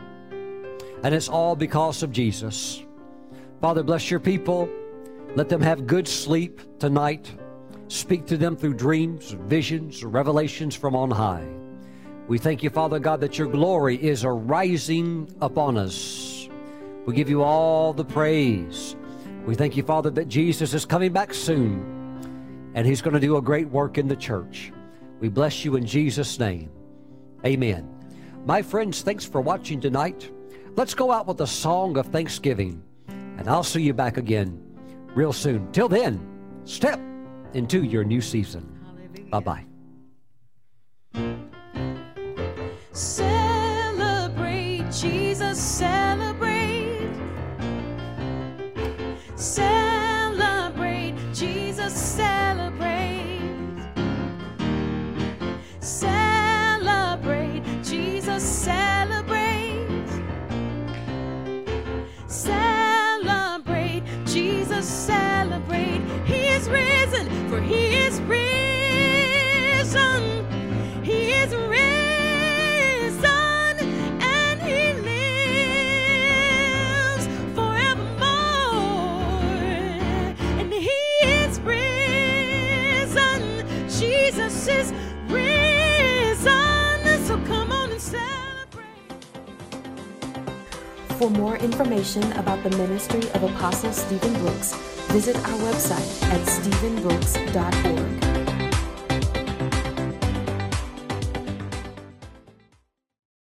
and it's all because of Jesus. Father, bless your people. Let them have good sleep tonight. Speak to them through dreams, visions, revelations from on high. We thank you, Father God, that your glory is arising upon us. We give you all the praise. We thank you, Father, that Jesus is coming back soon and he's going to do a great work in the church. We bless you in Jesus' name. Amen. My friends, thanks for watching tonight. Let's go out with a song of thanksgiving, and I'll see you back again real soon. Till then, step into your new season. Bye bye. Celebrate, Jesus, celebrate. Celebrate, Jesus, celebrate. Celebrate, Jesus, celebrate. Celebrate, Jesus, celebrate. Is risen, for he is risen. He is risen, and he lives forevermore. And he is risen. Jesus is For more information about the ministry of Apostle Steven Brooks, visit our website at stevenbrooks.org.